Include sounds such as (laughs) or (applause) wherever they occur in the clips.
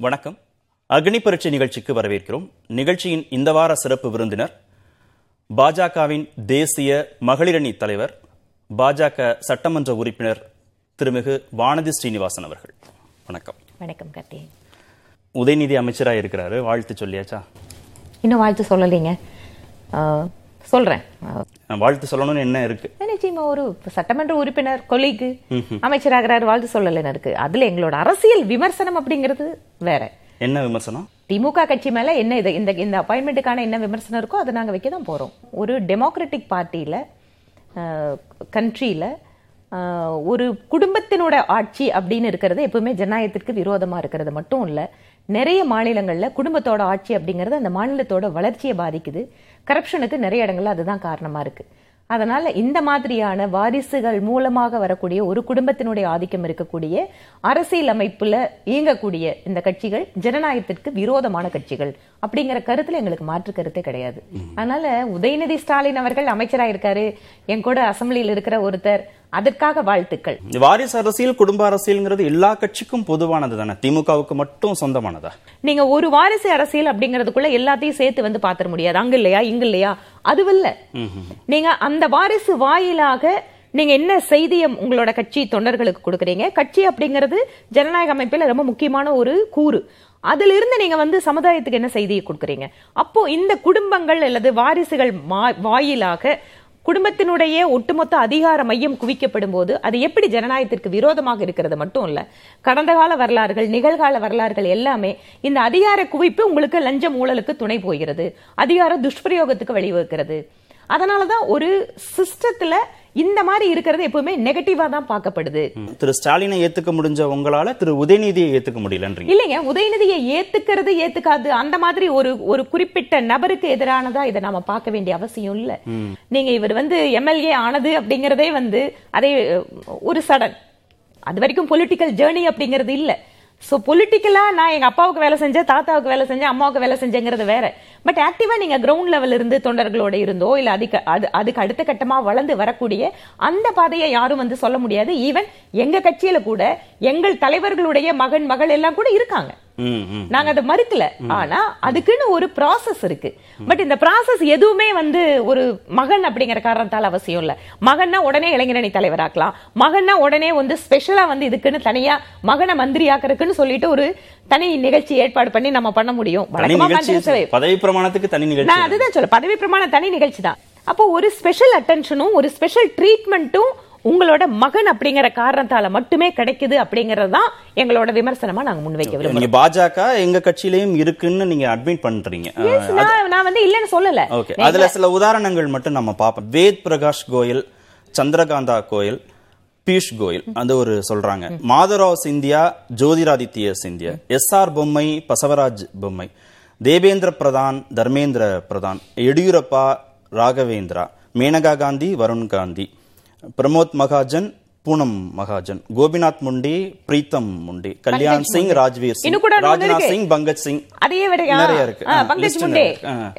வணக்கம். அக்னி பரீட்சை நிகழ்ச்சிக்கு வரவேற்கிறோம். நிகழ்ச்சியின் இந்த வார சிறப்பு விருந்தினர் பாஜகவின் தேசிய மகளிரணி தலைவர் பாஜக சட்டமன்ற உறுப்பினர் திருமிகு வானதி ஸ்ரீனிவாசன் அவர்கள். வணக்கம். வணக்கம் கார்த்தி. உதயநிதி அமைச்சராக இருக்கிறாரு. வாழ்த்து சொல்லியாச்சா? இன்னும் வாழ்த்து சொல்லலைங்க. நான் வாழ்த்து சொல்லணும்னு என்ன இருக்கு? நிச்சயமா ஒரு சட்டமன்ற உறுப்பினர் கொலிக்கு அமைச்சராகிறார் வாழ்த்து சொல்லலைன்னு இருக்கு அதுல எங்களோட அரசியல் விமர்சனம் அப்படிங்கிறது வேற. என்ன விமர்சனம்? திமுக கட்சி மேல என்ன இது இந்த இந்த அப்பாயின்மெண்ட்டுக்கான என்ன விமர்சனம் இருக்கோ அதை நாங்க வைக்க தான் போறோம். ஒரு டெமோக்ராட்டிக் பார்ட்டியில கண்ட்ரியில ஒரு குடும்பத்தினோட ஆட்சி அப்படின்னு இருக்கிறது எப்பவுமே ஜனநாயகத்திற்கு விரோதமா இருக்கிறது மட்டும் இல்ல நிறைய மாநிலங்கள்ல குடும்பத்தோட ஆட்சி அப்படிங்கிறது அந்த மாநிலத்தோட வளர்ச்சியை பாதிக்குது. கரப்ஷனுக்கு நிறைய இடங்கள்ல அதுதான் காரணமா இருக்கு. அதனால இந்த மாதிரியான வாரிசுகள் மூலமாக வரக்கூடிய ஒரு குடும்பத்தினுடைய ஆதிக்கம் இருக்கக்கூடிய அரசியல் அமைப்புல இயங்கக்கூடிய இந்த கட்சிகள் ஜனநாயகத்திற்கு விரோதமான கட்சிகள் அப்படிங்கிற கருத்துல எங்களுக்கு மாற்று கருத்தே கிடையாது. அதனால உதயநிதி ஸ்டாலின் அவர்கள் அமைச்சரா இருக்காரு என் கூட அசம்பிளியில் இருக்கிற ஒருத்தர். அதற்காக வாழ்த்துக்கள். வாரிசு அரசியல் குடும்ப அரசியல்ங்கிறது எல்லா கட்சிக்கும் பொதுவானது தானே? திமுகவுக்கு மட்டும் சொந்தமானதா? நீங்க ஒரு வாரிசு அரசியல் அப்படிங்கறதுக்குள்ள எல்லாத்தையும் சேர்த்து வந்து பாத்திர முடியாது. அங்க இல்லையா இங்க இல்லையா அதுவல்ல நீங்க அந்த வாரிசு வாயிலாக நீங்க என்ன செய்தியை உங்களோட கட்சி தொண்டர்களுக்கு கொடுக்குறீங்க? கட்சி அப்படிங்கிறது ஜனநாயக அமைப்பில் ரொம்ப முக்கியமான ஒரு கூறு. அதுல இருந்து நீங்க வந்து சமுதாயத்துக்கு என்ன செய்தியை கொடுக்குறீங்க? அப்போ இந்த குடும்பங்கள் அல்லது வாரிசுகள் வாயிலாக குடும்பத்தினுடைய ஒட்டுமொத்த அதிகார மையம் குவிக்கப்படும் போது அது எப்படி ஜனநாயகத்திற்கு விரோதமாக இருக்கிறது மட்டும் இல்ல கடந்த கால வரலாறுகள் நிகழ்கால வரலாறுகள் எல்லாமே இந்த அதிகார குவிப்பு உங்களுக்கு லஞ்சம் ஊழலுக்கு துணை போகிறது அதிகார துஷ்பிரயோகத்துக்கு வழிவகுக்கிறது. அதனாலதான் ஒரு சிஸ்டத்துல இந்த மாதிரி இருக்கிறது எப்பவுமே நெகட்டிவா தான் பார்க்கப்படுது. திரு ஸ்டாலினை ஏத்துக்க முடிஞ்ச உங்களால திரு உதயநிதியை ஏத்துக்க முடியலன்றீங்க இல்லைங்க உதயநிதியை ஏத்துக்கிறது ஏத்துக்காது அந்த மாதிரி ஒரு ஒரு குறிப்பிட்ட நபருக்கு எதிரானதா இதை நாம பார்க்க வேண்டிய அவசியம் இல்ல. நீங்க இவர் வந்து எம்எல்ஏ ஆனது அப்படிங்கறதே வந்து அதே ஒரு சடன் அது வரைக்கும் பொலிட்டிக்கல் ஜேர்னி அப்படிங்கிறது இல்ல. ஸோ பொலிட்டிக்கலாக நான் எங்கள் அப்பாவுக்கு வேலை செஞ்சேன் தாத்தாவுக்கு வேலை செஞ்சேன் அம்மாவுக்கு வேலை செஞ்சேங்கிறது வேற. பட் ஆக்டிவா நீங்கள் கிரவுண்ட் லெவல் இருந்து தொண்டர்களோட இருந்தோ இல்லை அதுக்கு அது அதுக்கு அடுத்த கட்டமாக வளர்ந்து வரக்கூடிய அந்த பாதையை யாரும் வந்து சொல்ல முடியாது. ஈவன் எங்கள் கட்சியில் கூட எங்கள் தலைவர்களுடைய மகன் மகள் எல்லாம் கூட இருக்காங்க. நாங்க அதை மறுக்கல. ஆனா அதுக்குன்னு ஒரு ப்ராசஸ் இருக்கு. பட் இந்த ப்ராசஸ் எதுவுமே வந்து ஒரு மகன் அப்படிங்கிற காரணத்தால அவசியம் இல்ல. மகன்னா உடனே இளைஞரணி தலைவராக்கலாம். மகன்னா உடனே வந்து ஸ்பெஷலா வந்து இதுக்குன்னு தனியா மகனை மந்திரியாக்குறதுக்குன்னு சொல்லிட்டு ஒரு தனி நிகழ்ச்சி ஏற்பாடு பண்ணி நம்ம பண்ண முடியும். மந்திரி பதவி பிரமாணத்துக்கு தனி நிகழ்ச்சி நான் அதுதான் சொல்ல பதவி பிரமாண தனி நிகழ்ச்சி தான். அப்போ ஒரு ஸ்பெஷல் அட்டென்ஷனும் ஒரு ஸ்பெஷல் ட்ரீட்மெண்ட்டும் உங்களோட மகன் அப்படிங்கிற காரணத்தால மட்டுமே கிடைக்குது அப்படிங்கறது தான் எங்களோட விமர்சனமா நாங்க முன்வைக்க விரும்புறோம். நீங்க பாஜக எங்க கட்சியிலயும் இருக்குன்னு நீங்க அட்மிட் பண்றீங்க. Yes, நான் வந்து இல்லைன்னு சொல்லல. ஓகே அதுல சில உதாரணங்கள் மட்டும் நம்ம பார்ப்போம். வேத் பிரகாஷ் கோயல் சந்திரகாந்தா கோயல் பீஷ் கோயல் அது ஒரு சொல்றாங்க. மாதராவ் சிந்தியா ஜோதிராதித்ய சிந்தியா எஸ் ஆர் பொம்மை பசவராஜ் பொம்மை தேவேந்திர பிரதான் தர்மேந்திர பிரதான் எடியூரப்பா ராகவேந்திரா மேனகா காந்தி வருண் காந்தி பிரமோத் மகாஜன் பூனம் மகாஜன் கோபிநாத் முண்டி பிரீத்தம் முண்டி கல்யாண் சிங் ராஜ்வீர் சிங் ராஜ்நாத். சிங் பங்கஜ் சிங். விடையா? நிறைய இருக்கு. பங்கஜ் முண்டே.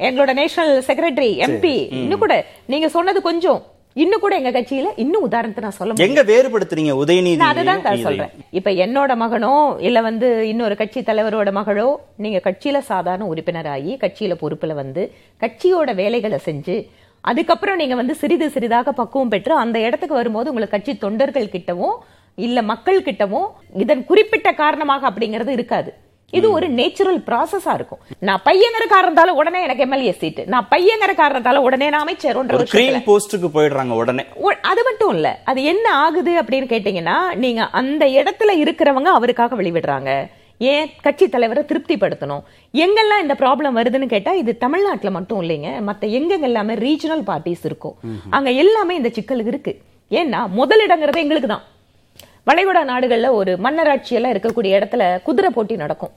எங்களோட நேஷனல் செக்ரட்டரி எம்பி இன்னும் கூட நீங்க சொன்னது கொஞ்சம். இன்னும் கூட எங்க கட்சியில இன்னும் உதாரணத்தை நான் சொல்ல எங்க வேறுபடுத்துறீங்க? உதயநிதி அதுதான் தான் சொல்றேன். இப்ப என்னோட மகனோ இல்ல வந்து இன்னொரு கட்சி தலைவரோட மகளோ நீங்க கட்சியில சாதாரண உறுப்பினராகி கட்சியில பொறுப்புல வந்து கட்சியோட வேலைகளை செஞ்சு அதுக்கப்புறம் நீங்க வந்து சிறிது சிறிதாக பக்குவம் பெற்று அந்த இடத்துக்கு வரும்போது உங்களுக்கு கட்சி தொண்டர்கள் கிட்டவும் இல்ல மக்கள் கிட்டவும் இதன் குறிப்பிட்ட காரணமாக அப்படிங்கிறது இருக்காது. இது ஒரு நேச்சுரல் ப்ராசஸா இருக்கும். நான் பையங்கிற காரணத்தால உடனே எனக்கு எம்எல்ஏ சீட் நான் பையங்கிற காரணத்தால உடனே நான் அமைச்சர். கிரீம் போஸ்டுக்கு போயிடுறாங்க உடனே. அது மட்டும் இல்ல. அது என்ன ஆகுது அப்படின்னு கேட்டீங்கன்னா நீங்க அந்த இடத்துல இருக்கிறவங்க அவருக்காக வெளிவிடுறாங்க. ஏன் கட்சி தலைவரை திருப்திப்படுத்தணும்? எங்கெல்லாம் இந்த ப்ராப்ளம் வருதுன்னு கேட்டா இது தமிழ்நாட்டுல மட்டும் இல்லைங்க. மத்த எங்கெங்க எல்லாமே ரீஜனல் பார்ட்டிஸ் இருக்கும். அங்க எல்லாமே இந்த சிக்கல் இருக்கு. ஏன்னா முதலிடங்கிறது எங்களுக்கு தான். வளைகுடா நாடுகள்ல ஒரு மன்னராட்சி எல்லாம் இருக்கக்கூடிய இடத்துல குதிரை போட்டி நடக்கும்.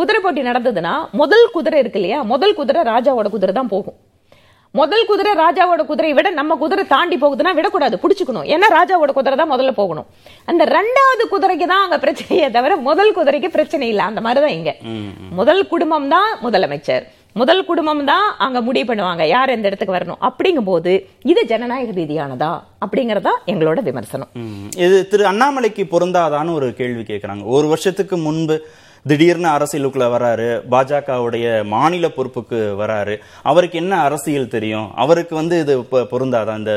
குதிரை போட்டி நடந்ததுன்னா முதல் குதிரை இருக்கு இல்லையா? முதல் குதிரை ராஜாவோட குதிரை தான் போகும். முதல் குதிரை ராஜாவோட குதிரையை விட நம்ம குதிரை தாண்டி போகுதுன்னா விடக்கூடாது பிடிச்சுக்கணும். ஏன்னா ராஜாவோட குதிரை தான் முதல்ல போகணும். அந்த ரெண்டாவது குதிரைக்கு தான் அங்க பிரச்சனையே தவிர முதல் குதிரைக்கு பிரச்சனை இல்லை. அந்த மாதிரிதான் இங்க. முதல் குடும்பம் தான் முதலமைச்சர். முதல் குடும்பம் தான் அங்க முடிவு பண்ணுவாங்க. யார் எந்த இடத்துக்கு வரணும்? அப்படிங்கும்போது இது ஜனநாயக ரீதியானதா? அப்படிங்கறதா எங்களோட விமர்சனம். இது திரு அண்ணாமலைக்கு பொருந்தாதான்னு ஒரு கேள்வி கேட்கறாங்க ஒரு வருஷத்துக்கு முன்பு திடீர்னு அரசியலுக்குள்ள வராரு. பாஜகவுடைய மாநில பொறுப்புக்கு வராரு. அவருக்கு என்ன அரசியல் தெரியும்? அவருக்கு வந்து இது பொ- பொருந்தாதா? இந்த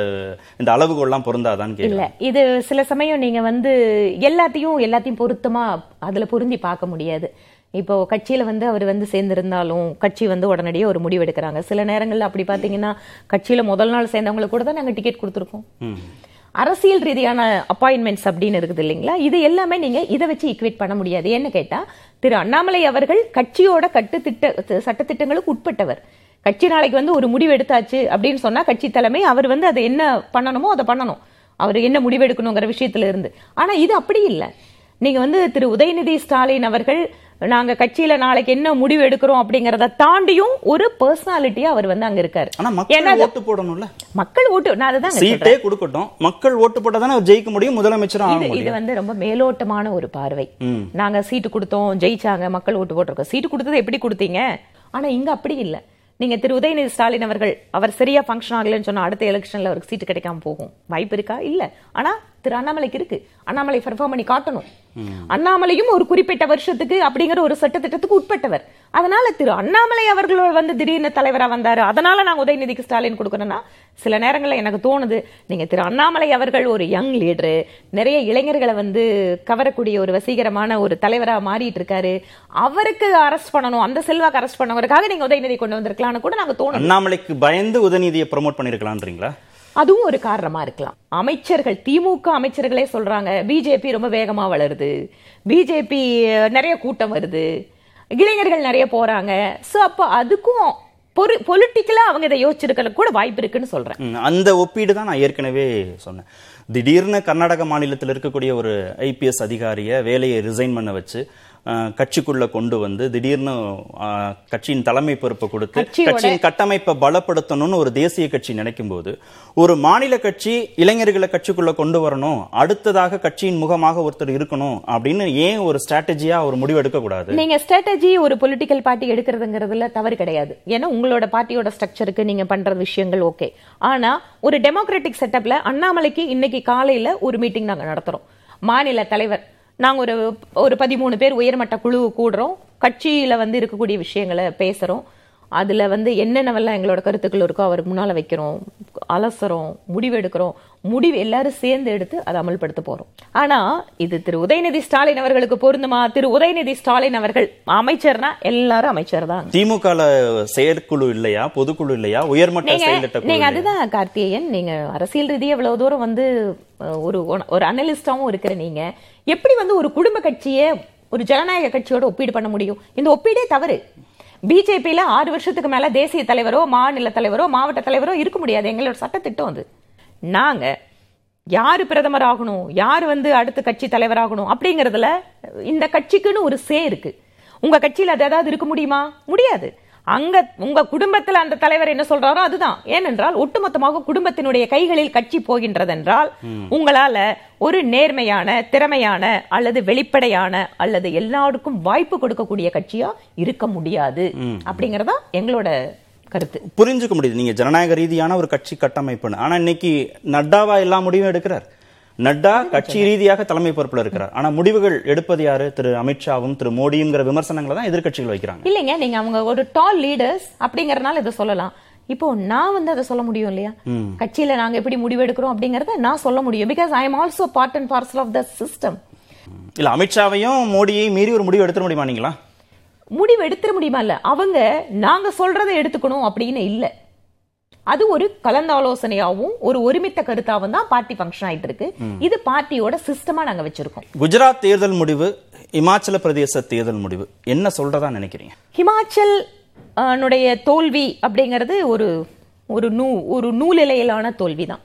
இந்த அளவுகோல்லாம் பொருந்தாதான்னு கேட்கல இல்ல. இது சில சமயம் நீங்க வந்து எல்லாத்தையும் எல்லாத்தையும் பொருத்தமா அதுல பொருந்தி பார்க்க முடியாது. இப்போ கட்சியில வந்து அவர் வந்து சேர்ந்திருந்தாலும் கட்சி வந்து உடனடியே ஒரு முடிவு எடுக்கிறாங்க. சில நேரங்கள்ல அப்படி பாத்தீங்கன்னா கட்சியில முதல் நாள் சேர்ந்தவங்களுக்கு கூட தான் நாங்க டிக்கெட் கொடுத்துருக்கோம். அரசியல் ரீதியான அப்பாயின்மெண்ட்ஸ் அப்படின்னு இருக்குது இல்லைங்களா? இது எல்லாமே நீங்க இதை வச்சு ஈக்குவேட் பண்ண முடியாது. ஏன்னு கேட்டா திரு அண்ணாமலை அவர்கள் கட்சியோட கட்டு திட்ட சட்டத்திட்டங்களுக்கு உட்பட்டவர். கட்சி நாளைக்கு வந்து ஒரு முடிவு எடுத்தாச்சு அப்படின்னு சொன்னா கட்சி தலைமை அவர் வந்து அதை என்ன பண்ணணுமோ அதை பண்ணணும். அவர் என்ன முடிவு எடுக்கணுங்கிற விஷயத்துல இருந்து. ஆனா இது அப்படி இல்லை. நீங்க வந்து திரு உதயநிதி ஸ்டாலின் அவர்கள் நாங்க கட்சியில நாளைக்கு என்ன முடிவு எடுக்கிறோம் அப்படிங்கறத தாண்டியும் ஒரு பர்சனாலிட்டியா அவர் வந்து அங்க இருக்காரு. ஆனா ஏன்னா மக்கள் அது- ஓட்டு போடணும்ல? மக்கள் ஓட்டு நான் அதுதான் சீட்டே கொடுக்கட்டும். மக்கள் ஓட்டு போட்டா தானே ஜெயிக்க முடியும் முதலமைச்சரும் ஆக இது வந்து ரொம்ப மேலோட்டமான ஒரு பார்வை. நாங்க சீட்டு கொடுத்தோம் ஜெயிச்சாங்க மக்கள் ஓட்டு போட்டிருக்கோம். சீட்டு கொடுத்தது எப்படி கொடுத்தீங்க? ஆனா இங்க அப்படி இல்ல. நீங்க திரு உதயநிதி ஸ்டாலின் அவர்கள் அவர் சரியா ஃபங்க்ஷன் ஆகலைன்னு சொன்னா அடுத்த எலெக்ஷன்ல அவருக்கு சீட்டு கிடைக்காம போகும். வாய்ப்பு இருக்கா? இல்ல. ஆனா திரு அண்ணாமலைக்கு இருக்கு. அண்ணாமலை பெர்ஃபார்ம் பண்ணி காட்டணும். அண்ணாமலையும் ஒரு குறிப்பிட்ட வருஷத்துக்கு அப்படிங்கிற ஒரு சட்டத்திட்டத்துக்கு உட்பட்டவர். அதனால திரு அண்ணாமலை அவர்கள் வந்து திடீர்னு தலைவரா வந்தாரு. அதனால நான் உதயநிதிக்கு ஸ்டாலின் கொடுக்கணும்னா சில நேரங்கள்ல எனக்கு தோணுது நீங்க திரு அண்ணாமலை அவர்கள் ஒரு யங் லீடரு நிறைய இளைஞர்களை வந்து கவரக்கூடிய ஒரு வசீகரமான ஒரு தலைவரா மாறிட்டு இருக்காரு அவருக்கு அரெஸ்ட் பண்ணணும் அந்த செல்வாக்கு அரெஸ்ட் பண்ணவருக்காக நீங்க உதயநிதி கொண்டு வந்திருக்கலாம்னு கூட நாங்க தோணும் அண்ணாமலைக்கு பயந்து உதயநிதியை ப்ரோமோட் பண்ணிருக்கலான்றீங்களா அதுவும் ஒரு காரணமா இருக்கலாம். அமைச்சர்கள் திமுக அமைச்சர்களே சொல்றாங்க பிஜேபி ரொம்ப வேகமா வளருது. பிஜேபி நிறைய கூட்டம் வருது. இளைஞர்கள் நிறைய போறாங்க. சோ அப்போ அதுக்கும் பொரு பொலிட்டிக்கலா அவங்க இதை யோசிச்சிருக்க கூட வாய்ப்பு இருக்குன்னு சொல்றேன். அந்த ஒப்பீடு தான் நான் ஏற்கனவே சொன்னேன். திடீர்னு கர்நாடக மாநிலத்தில் இருக்கக்கூடிய ஒரு ஐபிஎஸ் அதிகாரியை வேலையை ரிசைன் பண்ண வச்சு கட்சிக்குள்ள கொண்டு வந்து திடீர்னு கட்சியின் தலைமை பொறுப்பை கொடுத்து கட்சியின் கட்டமைப்பை பலப்படுத்தணும்னு ஒரு தேசிய கட்சி நினைக்கும் போது ஒரு மாநில கட்சி இளைஞர்களை கட்சிக்குள்ள கொண்டு வரணும் அடுத்ததாக கட்சியின் முகமாக ஒருத்தர் இருக்கணும் அப்படின்னு ஏன் ஒரு ஸ்ட்ராட்டஜியா ஒரு முடிவு எடுக்க கூடாது நீங்க ஸ்ட்ராட்டஜி ஒரு பொலிட்டிக்கல் பார்ட்டி எடுக்கிறதுங்கிறதுல தவறு கிடையாது. ஏன்னா உங்களோட பார்ட்டியோட ஸ்ட்ரக்சருக்கு நீங்க பண்ற விஷயங்கள் ஓகே ஆனா ஒரு டெமோக்ராட்டிக் செட்டப்ல அண்ணாமலைக்கு இன்னைக்கு காலையில ஒரு மீட்டிங் நாங்க நடத்துறோம். மாநில தலைவர் நாங்கள் ஒரு ஒரு பதிமூணு பேர் உயர்மட்ட குழு கூடுறோம். கட்சியில் வந்து இருக்கக்கூடிய விஷயங்களை பேசுகிறோம் அதுல வந்து என்னென்னவெல்லாம் எங்களோட கருத்துக்கள் இருக்கோ அவருக்கு முன்னால வைக்கிறோம் அலசுறோம் முடிவு எடுக்கிறோம் முடிவு எல்லாரும் சேர்ந்து எடுத்து அதை அமல்படுத்த போறோம். ஆனா இது திரு உதயநிதி ஸ்டாலின் அவர்களுக்கு பொருந்துமா? திரு உதயநிதி ஸ்டாலின் அவர்கள் அமைச்சர்னா எல்லாரும் அமைச்சர் தான். திமுகல செயற்குழு இல்லையா? பொதுக்குழு இல்லையா? உயர்மட்ட நீங்க? அதுதான் கார்த்திகேயன். நீங்க அரசியல் ரீதியா இவ்வளவு தூரம் வந்து ஒரு ஒரு அனலிஸ்டாவும் இருக்கிற நீங்க. எப்படி வந்து ஒரு குடும்ப கட்சியை ஒரு ஜனநாயக கட்சியோட ஒப்பீடு பண்ண முடியும்? இந்த ஒப்பீடே தவறு. பிஜேபியில் ஆறு வருஷத்துக்கு மேலே தேசிய தலைவரோ மாநில தலைவரோ மாவட்ட தலைவரோ இருக்க முடியாது. எங்களோட சட்டத்திட்டம் அது. நாங்கள் யார் பிரதமர் ஆகணும்? யார் வந்து அடுத்த கட்சி தலைவராகணும் அப்படிங்கிறதுல இந்த கட்சிக்குன்னு ஒரு சே இருக்கு. உங்கள் கட்சியில் அது ஏதாவது இருக்க முடியுமா? முடியாது. அங்க உங்க குடும்பத்துல அந்த தலைவர் என்ன சொல்றாரோ அதுதான். ஏனென்றால் ஒட்டுமொத்தமாக குடும்பத்தினுடைய கைகளில் கட்சி போகின்றதென்றால் உங்களால ஒரு நேர்மையான திறமையான அல்லது வெளிப்படையான அல்லது எல்லாருக்கும் வாய்ப்பு கொடுக்கக்கூடிய கட்சியா இருக்க முடியாது. அப்படிங்கறதா எங்களோட கருத்து. புரிஞ்சுக்க முடியுது. நீங்க ஜனநாயக ரீதியான ஒரு கட்சி கட்டமைப்புன்னு. ஆனா இன்னைக்கு நட்டாவா எல்லா முடிவும் எடுக்கிறார்? நட்டா கட்சி ரீதியாக தலைமை பொறுப்புல இருக்கிறார். ஆனா முடிவுகள் எடுப்பது யாரு? திரு அமித்ஷாவும் திரு மோடியுங்கிற விமர்சனங்களை தான் எதிர்க்கட்சிகள் வைக்கிறாங்க. இல்லைங்க நீங்க அவங்க ஒரு டால் லீடர்ஸ் அப்படிங்கறதுனால இதை சொல்லலாம். இப்போ நான் வந்து அதை சொல்ல முடியும் இல்லையா? கட்சியில நாங்க எப்படி முடிவு எடுக்கிறோம் அப்படிங்கறத நான் சொல்ல முடியும். Because I am also part and parcel of the system இல்ல அமித்ஷாவையும் மோடியையும் மீறி ஒரு முடிவு எடுத்துட முடியுமா நீங்களா? முடிவு எடுத்துட முடியுமா? இல்ல அவங்க நாங்க சொல்றதை எடுத்துக்கணும் அப்படின்னு இல்ல. அது ஒரு கலந்தாலோசனையாவும் ஒரு ஒருமித்த கருத்தாவும் தான் பார்ட்டி ஃபங்க்ஷன் ஆயிட்டு இருக்கு இது பார்ட்டியோட சிஸ்டமா நாங்க வச்சிருக்கோம். குஜராத் தேர்தல் முடிவு இமாச்சல பிரதேச தேர்தல் முடிவு. என்ன சொல்றதா நினைக்கிறீங்க? ஹிமாச்சல் தோல்வி அப்படிங்கிறது ஒரு ஒரு நூ ஒரு நூலிலையிலான தோல்வி தான்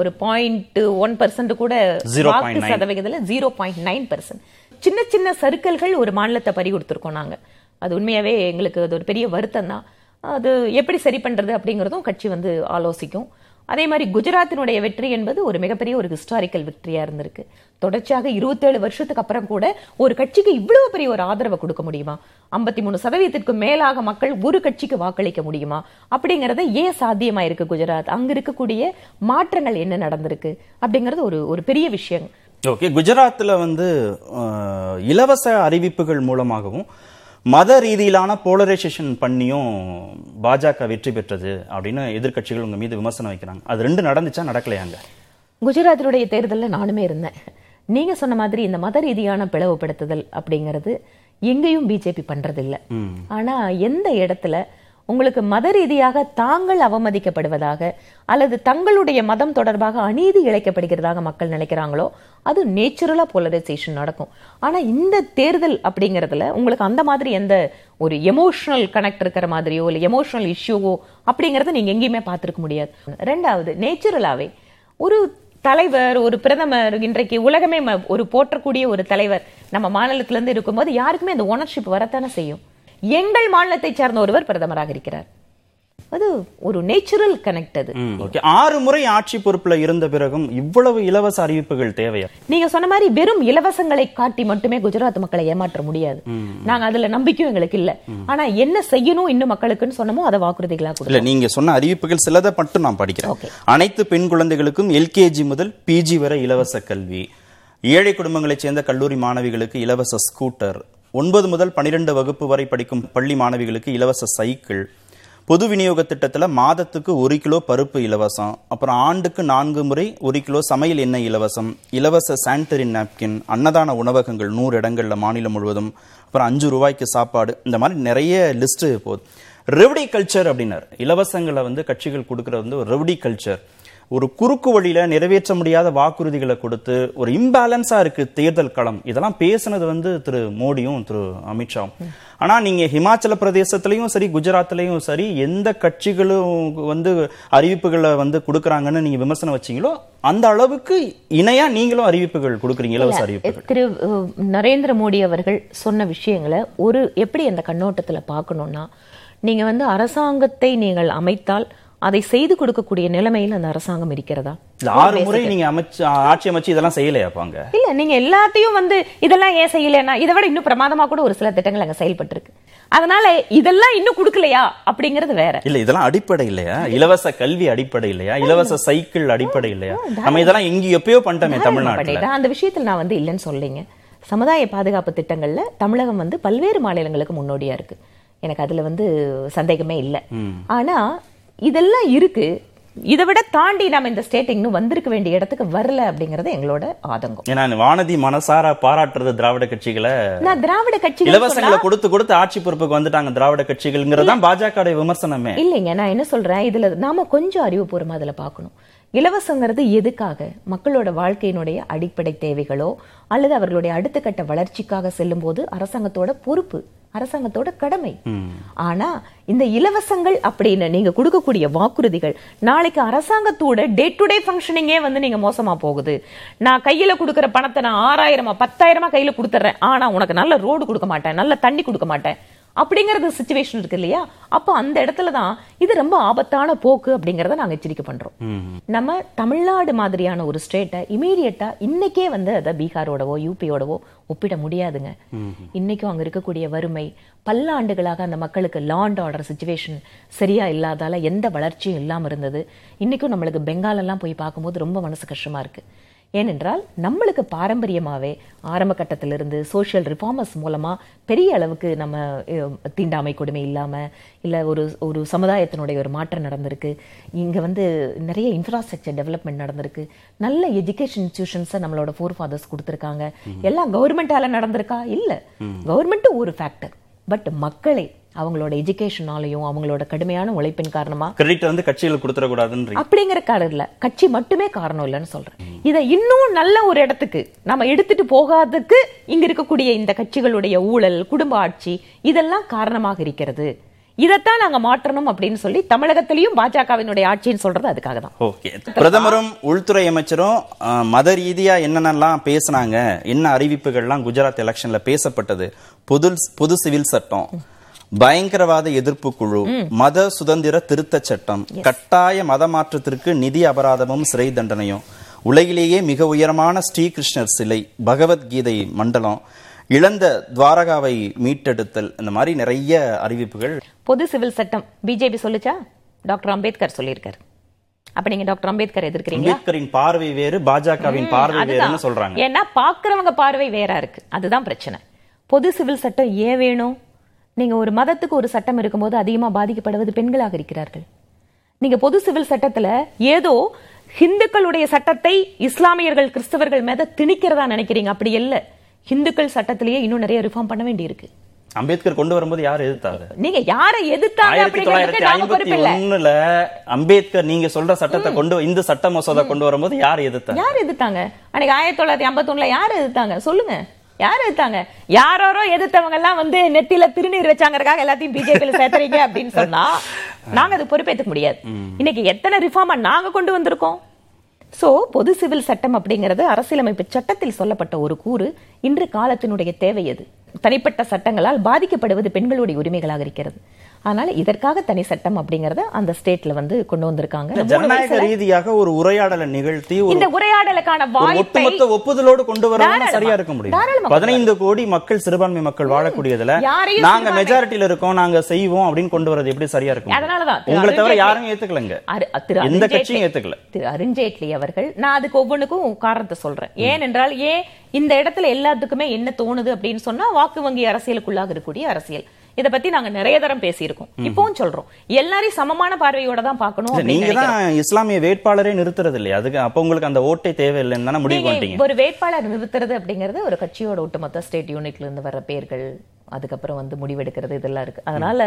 ஒரு பாயிண்ட் ஒன் பர்சன்ட் கூட 0.9. வாக்கு சதவிகிதத்துல ஜீரோ பாயிண்ட் நைன் பர்சன்ட் சின்ன சின்ன சர்க்கிள்கள் ஒரு மாநிலத்தை பறி கொடுத்துருக்கோம் நாங்க. அது உண்மையாவே எங்களுக்கு அது ஒரு பெரிய வருத்தம் தான் அது எப்படி சரி பண்றது அப்படிங்கறதும் கட்சி வந்து ஆலோசிக்கும். அதே மாதிரி குஜராத்தினுடைய வெற்றி என்பது ஒரு மிகப்பெரிய ஒரு ஹிஸ்டாரிக்கல் வெற்றியா இருந்திருக்கு. தொடர்ச்சியாக இருபத்தேழு வருஷத்துக்கு அப்புறம் கூட ஒரு கட்சிக்கு இவ்வளவு பெரிய ஒரு ஆதரவை கொடுக்க முடியுமா? ஐம்பத்தி மூணு சதவீதத்திற்கு மேலாக மக்கள் ஒரு கட்சிக்கு வாக்களிக்க முடியுமா? அப்படிங்கறது ஏன் சாத்தியமாக இருக்கு குஜராத்? அங்க இருக்கக்கூடிய மாற்றங்கள் என்ன நடந்திருக்கு? அப்படிங்கிறது ஒரு ஒரு பெரிய விஷயம். ஓகே குஜராத்தில் வந்து இலவச அறிவிப்புகள் மூலமாகவும் மத ரீதியிலான போலரைசேஷன் பண்ணியும் பாஜக வெற்றி பெற்றது அப்படின்னு எதிர்க்கட்சிகள் உங்க மீது விமர்சனம் வைக்கிறாங்க. அது ரெண்டு நடந்துச்சா நடக்கலையாங்க குஜராத்தினுடைய தேர்தலில் நானுமே இருந்தேன். நீங்க சொன்ன மாதிரி இந்த மத ரீதியான பிளவுபடுத்துதல் அப்படிங்கிறது எங்கேயும் பிஜேபி பண்றதில்ல. ஆனா எந்த இடத்துல உங்களுக்கு மத ரீதியாக தாங்கள் அவமதிக்கப்படுவதாக அல்லது தங்களுடைய மதம் தொடர்பாக அநீதி இழைக்கப்படுகிறதாக மக்கள் நினைக்கிறாங்களோ அது நேச்சுரலா போலரைசேஷன் நடக்கும். ஆனா இந்த தேர்தல் அப்படிங்கறதுல உங்களுக்கு அந்த மாதிரி எந்த ஒரு எமோஷனல் கனெக்ட் இருக்கிற மாதிரியோ இல்லை எமோஷனல் இஷ்யூவோ அப்படிங்கறத நீங்க எங்கேயுமே பார்த்துருக்க முடியாது. ரெண்டாவது நேச்சுரலாவே ஒரு தலைவர் ஒரு பிரதமர் இன்றைக்கு உலகமே ம- ஒரு போற்றக்கூடிய ஒரு தலைவர் நம்ம மாநிலத்திலேருந்து இருக்கும்போது யாருக்குமே அந்த ஓனர்ஷிப் வரத்தானே செய்யும். எங்கள் மாநிலத்தை சார்ந்த ஒருவர் பிரதமராக இருக்கிறார். அது ஒரு நேச்சுரல் கனெக்ட் அது. ஓகே. ஆறு முறை ஆட்சி பொறுப்புல இருந்த பிறகும் இவ்வளவு இலவச அறிவிப்புகள் தேவையா? நீங்க சொன்ன மாதிரி வெறும் இலவசங்களை காட்டி மட்டுமே குஜராத் மக்களை ஏமாற்ற முடியாது. நாங்க அதுல நம்பிக்கையும் எங்களுக்கு இல்ல. ஆனா என்ன செய்யணும் இன்னும் மக்களுக்குன்னு சொன்னமோ அதை வாக்குறுதிகளா இல்ல நீங்க சொன்ன அறிவிப்புகள் சிலதை மட்டும் நான் படிக்கிறேன். அனைத்து பெண் குழந்தைகளுக்கும் எல்கேஜி முதல் பிஜி வரை இலவச கல்வி. ஏழை குடும்பங்களைச் சேர்ந்த கல்லூரி மாணவிகளுக்கு இலவச ஸ்கூட்டர். ஒன்பது முதல் பன்னிரெண்டு வகுப்பு வரை படிக்கும் பள்ளி மாணவிகளுக்கு இலவச சைக்கிள். பொது விநியோக திட்டத்தில் மாதத்துக்கு ஒரு கிலோ பருப்பு இலவசம். அப்புறம் ஆண்டுக்கு நான்கு முறை ஒரு கிலோ சமையல் எண்ணெய் இலவசம். இலவச சானிட்டரி நாப்கின் அன்னதான உணவகங்கள் நூறு இடங்கள்ல மாநிலம் முழுவதும். அப்புறம் அஞ்சு ரூபாய்க்கு சாப்பாடு. இந்த மாதிரி நிறைய லிஸ்ட்டு போகுது ரெவடி கல்ச்சர் அப்படின்னாரு. இலவசங்களை வந்து கட்சிகள் கொடுக்கறது வந்து ஒரு ரெவடி கல்ச்சர் ஒரு குறுக்கு வழியில நிறைவேற்ற முடியாத வாக்குறுதிகளை கொடுத்து ஒரு இம்பேலன்ஸா இருக்கு தேர்தல் களம். இதெல்லாம் பேசுனது வந்து திரு மோடியும் திரு அமித்ஷாவும். ஆனா நீங்க ஹிமாச்சல பிரதேசத்திலயும் சரி குஜராத்லயும் சரி எந்த கட்சிகளும் வந்து அறிவிப்புகளை வந்து கொடுக்கறாங்கன்னு நீங்க விமர்சனம் வச்சீங்களோ அந்த அளவுக்கு இணையா நீங்களும் அறிவிப்புகள் கொடுக்குறீங்க இலவச அறிவிப்புகள். திரு நரேந்திர மோடி அவர்கள் சொன்ன விஷயங்களை ஒரு எப்படி அந்த கண்ணோட்டத்துல பார்க்கணும்னா நீங்க வந்து அரசாங்கத்தை நீங்கள் அமைத்தால் அதை செய்து கொடுக்கக்கூடிய நிலைமையில் அந்த அரசாங்கம் இருக்கிறதா? ஆறு முறை நீங்க அமைச்சு ஆட்சி அமைச்சு இதெல்லாம் செய்யலையாப்பாங்க? இல்ல நீங்க எல்லாத்தையும் வந்து இதெல்லாம் ஏன் செய்யலைன்னா இதை விட இன்னும் பிரமாதமா கூட ஒரு சில திட்டங்கள் அங்க செயல்பட்டு இருக்கு அதனால இதெல்லாம் இன்னும் கொடுக்கலையா அப்படிங்கிறது வேற. இல்ல இதெல்லாம் அடிப்படை இல்லையா? இலவச கல்வி அடிப்படை இல்லையா? இலவச சைக்கிள் அடிப்படை இல்லையா? நம்ம இதெல்லாம் எங்க எப்பயோ பண்ணிட்டோமே தமிழ்நாட்டுல. அந்த விஷயத்தில் நான் வந்து இல்லைன்னு சொல்லலைங்க சமுதாய பாதுகாப்பு திட்டங்கள்ல தமிழகம் வந்து பல்வேறு மாநிலங்களுக்கு முன்னோடியா இருக்கு. எனக்கு அதுல வந்து சந்தேகமே இல்லை. ஆனா இதெல்லாம் இருக்கு. இதை விட தாண்டி நாம இந்த ஸ்டேட் இன்னும் வந்திருக்க வேண்டிய இடத்துக்கு வரல அப்படிங்கறது எங்களோட ஆதங்கம். ஏன்னா வானதி மனசார பாராட்டுறது திராவிட கட்சிகளை நான் திராவிட கட்சிகள் இலவசங்களை கொடுத்து கொடுத்து ஆட்சி பொறுப்புக்கு வந்துட்டாங்க திராவிட கட்சிகள்ங்கிறதான் பாஜக விமர்சனமே. இல்லைங்க நான் என்ன சொல்றேன்? இதுல நாம கொஞ்சம் அறிவுபூர்வமா அதுல பார்க்கணும். இலவசங்கிறது எதுக்காக? மக்களோட வாழ்க்கையினுடைய அடிப்படை தேவைகளோ அல்லது அவர்களுடைய அடுத்த கட்ட வளர்ச்சிக்காக செல்லும் போது அரசாங்கத்தோட பொறுப்பு அரசாங்கத்தோட கடமை. ஆனா இந்த இலவசங்கள் அப்படின்னு நீங்க கொடுக்கக்கூடிய வாக்குறுதிகள் நாளைக்கு அரசாங்கத்தோட டே டு டே ஃபங்க்ஷனிங்கே வந்து நீங்க மோசமா போகுது. நான் கையில கொடுக்கிற பணத்தை நான் ஆறாயிரமா பத்தாயிரமா கையில கொடுத்துறேன் ஆனா உனக்கு நல்ல ரோடு கொடுக்க மாட்டேன் நல்ல தண்ணி கொடுக்க மாட்டேன். அப்படிங்கறது சுச்சுவேஷன் இருக்கு இல்லையா? அப்போ அந்த இடத்துல தான் இது ரொம்ப ஆபத்தான போக்கு அப்படிங்கறத நாங்க எச்சரிக்கை பண்றோம். நம்ம தமிழ்நாடு மாதிரியான ஒரு ஸ்டேட்டை இமீடியட்டா இன்னைக்கே வந்து அதை பீகாரோடவோ யூபியோடவோ ஒப்பிட முடியாதுங்க. இன்னைக்கும் அங்க இருக்கக்கூடிய வறுமை பல்லாண்டுகளாக அந்த மக்களுக்கு லா அண்ட் ஆர்டர் சுச்சுவேஷன் சரியா இல்லாதால எந்த வளர்ச்சியும் இல்லாம இருந்தது. இன்னைக்கும் நம்மளுக்கு பெங்கால் எல்லாம் போய் பார்க்கும்போது ரொம்ப மனசு கஷ்டமா இருக்கு. ஏனென்றால் நம்மளுக்கு பாரம்பரியமாவே ஆரம்ப கட்டத்திலிருந்து சோஷியல் ரிஃபார்மர்ஸ் மூலமா பெரிய அளவுக்கு நம்ம தீண்டாமை கொடுமை இல்லாம இல்ல ஒரு ஒரு சமுதாயத்தினுடைய ஒரு மாற்றம் நடந்திருக்கு. இங்க வந்து நிறைய இன்ஃப்ராஸ்ட்ரக்சர் டெவலப்மெண்ட் நடந்திருக்கு. நல்ல எஜுகேஷன் இன்ஸ்டிடியூஷன்ஸை நம்மளோட ஃபோர் ஃபாதர்ஸ் கொடுத்துருக்காங்க எல்லாம் கவர்மெண்டால நடந்திருக்கா? இல்ல. கவர்மெண்ட் ஒரு ஃபேக்டர் பட் மக்களை அவங்களோட எஜுகேஷனாலையும் அவங்களோட கடுமையான உழைப்பின் காரணமா கிரெடிட் வந்து கட்சிகள் கொடுத்துடக்கூடாதுன்றீங்க. அப்படிங்கிற காரணம் கட்சி மட்டுமே காரணம் இல்லைன்னு சொல்றேன். இதை இன்னும் நல்ல ஒரு இடத்துக்கு நம்ம எடுத்துட்டு போகாததுக்கு இங்க இருக்கக்கூடிய இந்த கட்சிகளுடைய ஊழல் குடும்ப ஆட்சி இதெல்லாம் காரணமாக இருக்கிறது. இதைத்தான் நாங்க மாற்றணும் அப்படின்னு சொல்லி தமிழகத்திலையும் பாஜகவினுடைய ஆட்சின்னு சொல்றது அதுக்காக தான். ஓகே. பிரதமரும் உள்துறை அமைச்சரும் மத ரீதியா என்னென்னலாம் பேசுனாங்க என்ன அறிவிப்புகள்லாம் குஜராத் எலெக்ஷன்ல பேசப்பட்டது பொது பொது சிவில் சட்டம் பயங்கரவாத எதிர்ப்பு குழு மத சுதந்திர திருத்தச் சட்டம் கட்டாய மத மாற்றத்திற்கு நிதி அபராதமும் சிறை தண்டனையும். உலகிலேயே மிக உயரமான ஸ்ரீகிருஷ்ணர் சிலை பகவத்கீதை மண்டலம் இழந்த துவாரகாவை மீட்டெடுத்தல் இந்த மாதிரி நிறைய அறிவிப்புகள். பொது சிவில் சட்டம். பிஜேபி சொல்லுச்சா? டாக்டர் அம்பேத்கர் சொல்லியிருக்காரு. அப்ப நீங்க டாக்டர் அம்பேத்கர் எதிர்க்கிறீங்களா? அம்பேத்கரின் பார்வை வேறு பாஜகவின் பார்வை வேறுன்னு. சொல்றாங்க. ஏன்னா பாக்குறவங்க பார்வை வேற இருக்கு. அதுதான் பிரச்சனை. பொது சிவில் சட்டம் ஏன் வேணும்? நீங்க ஒரு மதத்துக்கு ஒரு சட்டம் இருக்கும்போது அதிகமா பாதிக்கப்படுவது பெண்களாக இருக்கிறார்கள். நீங்க பொது சிவில் சட்டத்துல ஏதோ ஹிந்துக்களுடைய சட்டத்தை இஸ்லாமியர்கள் கிறிஸ்தவர்கள் மேல திணிக்கிறதா நினைக்கிறீங்க? அப்படி இல்ல. ஹிந்துக்கள் சட்டத்திலேயே இன்னும் நிறைய ரிஃபார்ம் பண்ண வேண்டியிருக்கு. அம்பேத்கர் கொண்டு வரும்போது யார் எதிர்த்தாங்க? நீங்க யாரை எதிர்த்தாங்க ஆயிரத்தி தொள்ளாயிரத்தி ஐம்பத்தி ஒண்ணுல அம்பேத்கர் நீங்க சொல்ற சட்டத்தை கொண்டு இந்த சட்ட மசோதா கொண்டு வரும்போது யார் எதிர்த்தாங்க? யார் எதிர்த்தாங்க? அன்னைக்கு ஆயிரத்தி தொள்ளாயிரத்தி ஐம்பத்தொன்னுல யார் எதிர்த்தாங்க? சொல்லுங்க. யார் எதிர்த்தாங்க யாரோரோ எதிர்த்தவங்க எல்லாம் வந்து நெத்தியில திருநீர் வச்சாங்கறதுக்காக எல்லாத்தையும் பிஜேபியில சேர்த்துறீங்க அப்படின்னு சொன்னா நாங்க அது பொறுப்பேற்றுக்க முடியாது. இன்னைக்கு எத்தனை ரிஃபார்மா நாங்க கொண்டு வந்திருக்கோம்? சோ பொது சிவில் சட்டம் அப்படிங்கிறது அரசியலமைப்பு சட்டத்தில் சொல்லப்பட்ட ஒரு கூறு இன்று காலத்தினுடைய தேவை அது தனிப்பட்ட சட்டங்களால் பாதிக்கப்படுவது பெண்களுடைய உரிமைகளாக இருக்கிறது. அதனால இதற்காக தனி சட்டம் அப்படிங்கறத அந்த ஸ்டேட்ல வந்து கொண்டு வந்திருக்காங்க. ஜனநாயக ரீதியாக ஒரு உரையாடலை நிகழ்த்தி இந்த உரையாடலுக்கான வாய்ப்பை ஒப்புதலோடு கொண்டு தாராளமா. சரியா இருக்க முடியும். பதினைந்து கோடி மக்கள் சிறுபான்மை மக்கள் வாழக்கூடியதுல நாங்க மெஜாரிட்டில இருக்கோம் நாங்க செய்வோம் அப்படின்னு கொண்டு வரது எப்படி சரியா இருக்கும் அதனாலதான் உங்களை தவிர யாரும் ஏத்துக்கலங்க. எந்த கட்சியும் ஏத்துக்கல. திரு அருண்ஜேட்லி அவர்கள் நான் அதுக்கு ஒவ்வொன்றுக்கும் காரணத்தை சொல்றேன். ஏனென்றால் ஏன் இந்த இடத்துல எல்லாத்துக்குமே என்ன தோணுது அப்படின்னு சொன்னா வாக்கு வங்கி அரசியலுக்குள்ளாக இருக்கக்கூடிய அரசியல். இத பத்தி நாங்க நிறைய தரம் பேசியிருக்கோம். இப்பவும் சொல்றோம். எல்லாரையும் சமமான பார்வையோட தான் பார்க்கணும் நீங்க. தான் இஸ்லாமிய வேட்பாளரே நிறுத்துறது இல்லையா அதுக்கு அப்ப உங்களுக்கு அந்த ஓட்டே தேவையில்லைன்னு தானே முடிவு பண்ணிட்டீங்க? ஒரு வேட்பாளர் நிறுத்துறது அப்படிங்கிறது ஒரு கட்சியோட ஒட்டுமொத்த ஸ்டேட் யூனிட்ல இருந்து வர்ற பேர்கள் அதுக்கப்புறம் வந்து முடிவெடுக்கிறது இதெல்லாம் இருக்கு. அதனால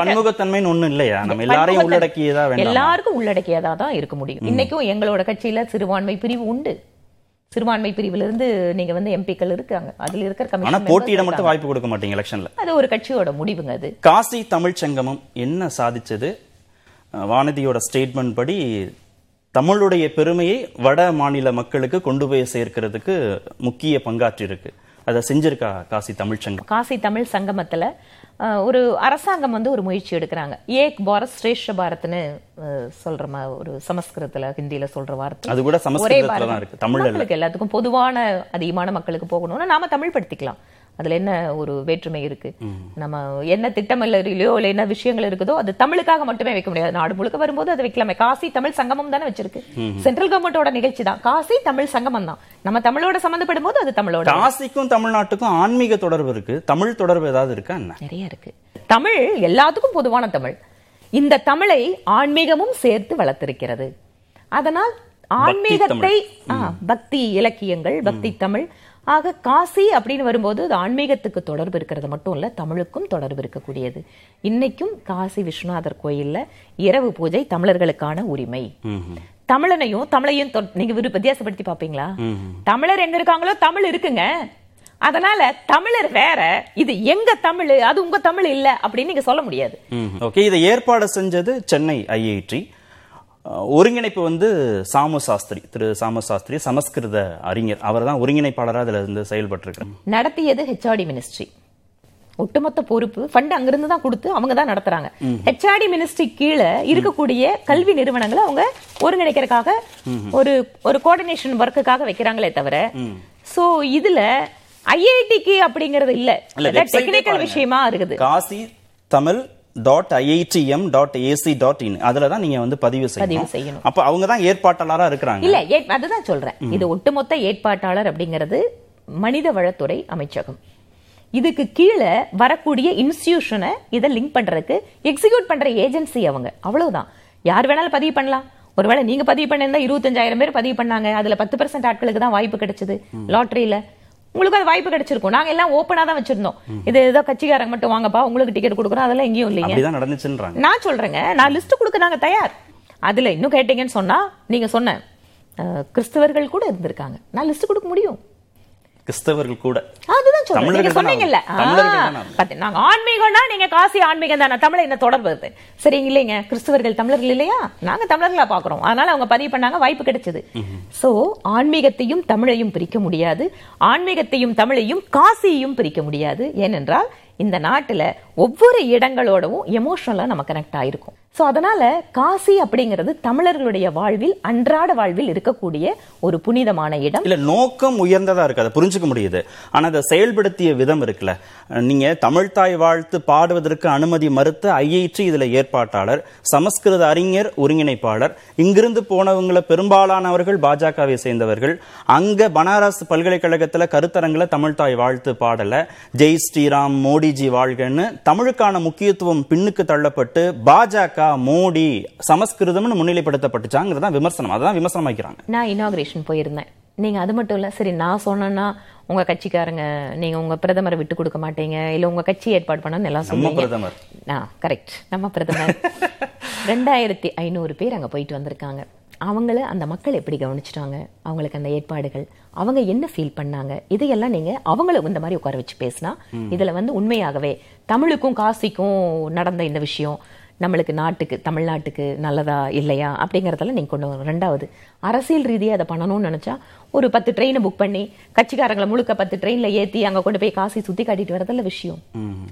பன்முகத்தன்மைன்னு ஒண்ணு இல்லையா? நம்ம எல்லாரையும் பன்முகத்தன்மை. உள்ளடக்கியதா எல்லாருக்கும் உள்ளடக்கியதா தான் இருக்க முடியும். இன்னைக்கும் எங்களோட கட்சியில சிறுபான்மை பிரிவு உண்டு. சிறுபான்மை பிரிவுல இருந்து நீங்க வந்து எம்பிக்கள் இருக்காங்க. அதுல இருக்கிற கமிஷன் போட்டியிட மட்டும் வாய்ப்பு கொடுக்க மாட்டீங்க எலெக்ஷன்ல அது ஒரு கட்சியோட முடிவுங்க அது. காசி தமிழ்ச் சங்கமம் என்ன சாதிச்சது? வானதியோட ஸ்டேட்மெண்ட் படி தமிழுடைய பெருமையை வட மாநில மக்களுக்கு கொண்டு போய் சேர்க்கிறதுக்கு முக்கிய பங்காற்றி இருக்கு அதை செஞ்சிருக்கா காசி தமிழ்ச் சங்கம்? காசி தமிழ் சங்கமத்துல ஒரு அரசாங்கம் வந்து ஒரு முயற்சி எடுக்கிறாங்க. ஏக் பாரத் ஸ்ரேஷ்ட பாரத்னு சொல்ற மா- ஒரு சமஸ்கிருதத்துல ஹிந்தியில சொல்ற வார்த்தை. அது கூட ஒரே சமஸ்கிருதத்துல. தான் இருக்கு. தமிழ்ல எல்லாத்துக்கும் பொதுவான அதிகமான மக்களுக்கு போகணும்னா நாம தமிழ் படுத்திக்கலாம் அதுல என்ன ஒரு வேற்றுமை இருக்கு? நம்ம என்ன திட்டமில்லையோ இல்ல என்ன விஷயங்கள் இருக்குதோ அது தமிழுக்காக மட்டுமே வைக்க முடியாது. நாடு முழுக்க வரும்போது அதை வைக்கலாமே. காசி தமிழ் சங்கமம் தானே வச்சிருக்கு. சென்ட்ரல் கவர்மெண்டோட நிகழ்ச்சி தான். காசி தமிழ் சங்கமம் தான். நம்ம தமிழோட சம்பந்தப்படும் போது அது தமிழோட. காசிக்கும் தமிழ்நாட்டுக்கும் ஆன்மீக தொடர்பு இருக்கு. தமிழ் தொடர்பு ஏதாவது இருக்கா நிறைய இருக்கு. தமிழ் எல்லாத்துக்கும் பொதுவான தமிழ். இந்த தமிழை ஆன்மீகமும் சேர்த்து வளர்த்திருக்கிறது. அதனால் ஆன்மீகத்தை பக்தி இலக்கியங்கள் பக்தி தமிழ் ஆக காசி அப்படின்னு வரும்போது அது ஆன்மீகத்துக்கு தொடர்பு இருக்கிறது மட்டும் இல்ல தமிழுக்கும் தொடர்பு இருக்கக்கூடியது. இன்னைக்கும் காசி விஸ்வநாதர் கோயில்ல இரவு பூஜை தமிழர்களுக்கான உரிமை. தமிழனையும் தமிழையும் நீங்க வித்தியாசப்படுத்தி பாப்பீங்களா? தமிழர் எங்க இருக்காங்களோ தமிழ் இருக்குங்க. அதனால தமிழர் வேற இது எங்க தமிழ் அது உங்க தமிழ் இல்ல அப்படின்னு நீங்க சொல்ல முடியாது. ஓகே இதை ஏற்பாடு செஞ்சது சென்னை ஐஐடி. ஒருங்கிணைப்பு வந்து சாமு சாஸ்திரி திரு சாமு சாஸ்திரி சமஸ்கிருத அறிஞர். அவர் தான் ஒருங்கிணைப்பாளராக அதுல இருந்து செயல்பட்டிருக்காரு நடத்தியது ஹெச்ஆர்டி மினிஸ்ட்ரி ஒட்டுமொத்த பொறுப்பு ஃபண்ட் அங்கிருந்து தான் கொடுத்து அவங்க தான் நடத்துறாங்க. ஹெச்ஆர்டி மினிஸ்ட்ரி கீழே இருக்கக்கூடிய கல்வி நிறுவனங்களை அவங்க ஒருங்கிணைக்கிறதுக்காக ஒரு ஒரு கோஆர்டினேஷன் ஒர்க்குக்காக வைக்கிறாங்களே தவிர சோ இதுல ஐஐடிக்கு அப்படிங்கறது இல்ல. டெக்னிக்கல். விஷயமா இருக்குது. Kashi Tamil dot IITM dot AC dot in அதுல தான் நீங்க வந்து பதிவு செய்யணும். செய்யணும். அப்ப அவங்க தான் ஏற்பாட்டாளரா இருக்கிறாங்க. இல்ல அதுதான் சொல்றேன். இது ஒட்டுமொத்த ஏற்பாட்டாளர் அப்படிங்கிறது மனித வளத்துறை அமைச்சகம். இதுக்கு கீழே வரக்கூடிய இன்ஸ்டிடியூஷனை இதை லிங்க் பண்றதுக்கு எக்ஸிக்யூட் பண்ற ஏஜென்சி அவங்க. அவ்வளவுதான். யார் வேணாலும் பதிவு பண்ணலாம். ஒருவேளை நீங்க பதிவு பண்ணிருந்தா இருபத்தஞ்சாயிரம் பேர் பதிவு பண்ணாங்க. அதுல பத்து பர்சன்ட் ஆட்களுக்கு தான் வாய்ப்பு கிடைச்சது. லாட்டரியில உங்களுக்கு அது வாய்ப்பு கிடைச்சிருக்கும். நாங்க எல்லாம் ஓப்பனா தான் வச்சிருந்தோம். இது ஏதோ கட்சிக்காரங்க மட்டும் வாங்கப்பா உங்களுக்கு டிக்கெட் கொடுக்குறோம். அதெல்லாம் எங்கேயும் இல்லைங்க. நான் சொல்றேங்க நான் லிஸ்ட் கொடுக்க நாங்க தயார். அதுல இன்னும் கேட்டீங்கன்னு சொன்னா நீங்க சொன்ன கிறிஸ்தவர்கள் கூட இருந்திருக்காங்க. நான் லிஸ்ட் கொடுக்க முடியும். கிறிஸ்தவர்கள் கூட. ஆன்மீகம்னா நீங்க காசி ஆன்மீகம் தானே. தமிழை என்ன தொடர்பு சரி இல்லைங்க. கிறிஸ்தவர்கள் தமிழர்கள் இல்லையா? நாங்க தமிழர்களா பாக்குறோம். அதனால அவங்க பதிவு பண்ணாங்க வாய்ப்பு கிடைச்சது. சோ ஆன்மீகத்தையும் தமிழையும் பிரிக்க முடியாது. ஆன்மீகத்தையும் தமிழையும் காசியையும் பிரிக்க முடியாது. ஏனென்றால் இந்த நாட்டுல ஒவ்வொரு இடங்களோடவும் எமோஷனலா நம்ம கனெக்ட் ஆயிருக்கும். ஸோ அதனால காசி அப்படிங்கிறது தமிழர்களுடைய வாழ்வில் அன்றாட வாழ்வில் இருக்கக்கூடிய ஒரு புனிதமான இடம். இல்லை நோக்கம் உயர்ந்ததாக இருக்குது அதை புரிஞ்சுக்க முடியுது. ஆனால் அதை செயல்படுத்திய விதம் இருக்குல்ல. நீங்க தமிழ்தாய் வாழ்த்து பாடுவதற்கு அனுமதி மறுத்த ஐஐடி இதில் ஏற்பாட்டாளர் சமஸ்கிருத அறிஞர் ஒருங்கிணைப்பாளர் இங்கிருந்து போனவங்கள பெரும்பாலானவர்கள் பாஜகவை சேர்ந்தவர்கள். அங்கே பனாரஸ் பல்கலைக்கழகத்தில் கருத்தரங்கில் தமிழ்தாய் வாழ்த்து பாடல. ஜெய் ஸ்ரீராம் மோடிஜி வாழ்கன்னு தமிழுக்கான முக்கியத்துவம் பின்னுக்கு தள்ளப்பட்டு பாஜக பாஜக மோடி சமஸ்கிருதம்னு முன்னிலைப்படுத்தப்பட்டுச்சாங்கிறதா விமர்சனம். அதான் விமர்சனம் வைக்கிறாங்க நான் இனாகிரேஷன் போயிருந்தேன். நீங்க அது மட்டும் இல்ல சரி நான் சொன்னேன்னா உங்க கட்சிக்காரங்க நீங்க உங்க பிரதமரை விட்டு கொடுக்க மாட்டீங்க இல்ல உங்க கட்சி ஏற்பாடு பண்ணணும்னு எல்லாம் பிரதமர். ஆ கரெக்ட் நம்ம பிரதமர். (laughs) ரெண்டாயிரத்தி ஐநூறு பேர் அங்க போயிட்டு வந்திருக்காங்க. அவங்கள அந்த மக்கள் எப்படி கவனிச்சிட்டாங்க? அவங்களுக்கு அந்த ஏற்பாடுகள் அவங்க என்ன ஃபீல் பண்ணாங்க? இதையெல்லாம் நீங்க அவங்கள இந்த மாதிரி உட்கார வச்சு பேசினா இதுல வந்து உண்மையாகவே தமிழுக்கும் காசிக்கும் நடந்த இந்த விஷயம் நம்மளுக்கு நாட்டுக்கு தமிழ்நாட்டுக்கு நல்லதா இல்லையா அப்படிங்கறதெல்லாம் நீங்க கொண்டு வரணும். ரெண்டாவது அரசியல் ரீதியா அதை பண்ணணும்னு நினைச்சா ஒரு பத்து ட்ரெயினை புக் பண்ணி கட்சிக்காரங்களை முழுக்க பத்து ட்ரெயின்ல ஏத்தி அங்க கொண்டு போய் காசி சுத்தி காட்டிட்டு வரதல்ல விஷயம்.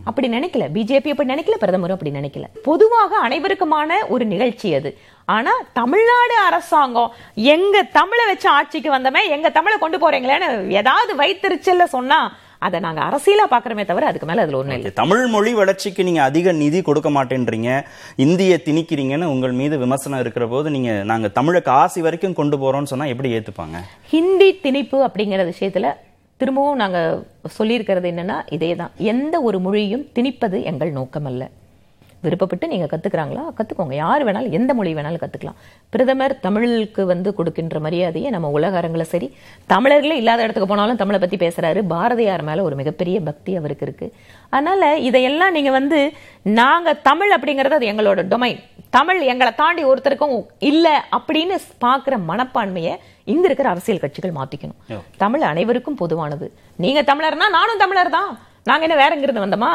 அப்படி நினைக்கல. பிஜேபி அப்படி நினைக்கல பிரதமரும் அப்படி நினைக்கல. பொதுவாக அனைவருக்குமான ஒரு நிகழ்ச்சி அது. ஆனா தமிழ்நாடு அரசாங்கம் எங்க தமிழை வச்சு ஆட்சிக்கு வந்தமே எங்க தமிழை கொண்டு போறீங்களேன்னு ஏதாவது வைத்திருச்சல்ல சொன்னா அதை நாங்க அரசியலா பாக்குறோமே தவிர அதுக்கு மேல அதுல ஒண்ணும் இல்லை. தமிழ் மொழி வளர்ச்சிக்கு நீங்க அதிக நிதி கொடுக்க மாட்டேன்றீங்க இந்திய திணிக்கிறீங்கன்னு உங்கள் மீது விமர்சனம் இருக்கிற போது நீங்க நாங்க தமிழை காசி வரைக்கும் கொண்டு போறோம்னு சொன்னா எப்படி ஏத்துப்பாங்க? ஹிந்தி திணிப்பு அப்படிங்கிற விஷயத்துல திரும்பவும் நாங்க சொல்லியிருக்கிறது என்னன்னா இதேதான். எந்த ஒரு மொழியும் திணிப்பது எங்கள் நோக்கம் அல்ல விருப்பப்பட்டு நீங்க கத்துக்கிறாங்களா? கத்துக்கோங்க. யார் வேணாலும் எந்த மொழி வேணாலும் கத்துக்கலாம். பிரதமர் தமிழுக்கு வந்து கொடுக்கின்ற மரியாதையை நம்ம உலக அரங்குல சரி தமிழர்களே இல்லாத இடத்துக்கு போனாலும் தமிழை பத்தி பேசுறாரு. பாரதியார் மேல ஒரு மிகப்பெரிய பக்தி அவருக்கு இருக்கு. அதனால இதையெல்லாம் நீங்க வந்து நாங்க தமிழ் அப்படிங்கறது அது எங்களோட டொமைன் தமிழ் எங்களை தாண்டி ஒருத்தருக்கும் இல்ல அப்படின்னு பாக்குற மனப்பான்மையை இங்க இருக்கிற அரசியல் கட்சிகள் மாத்திக்கணும். தமிழ் அனைவருக்கும் பொதுவானது. நீங்க தமிழர்னா நானும் தமிழர் தான் நாங்கள் என்ன வேற இங்கிருந்து வந்தோமா?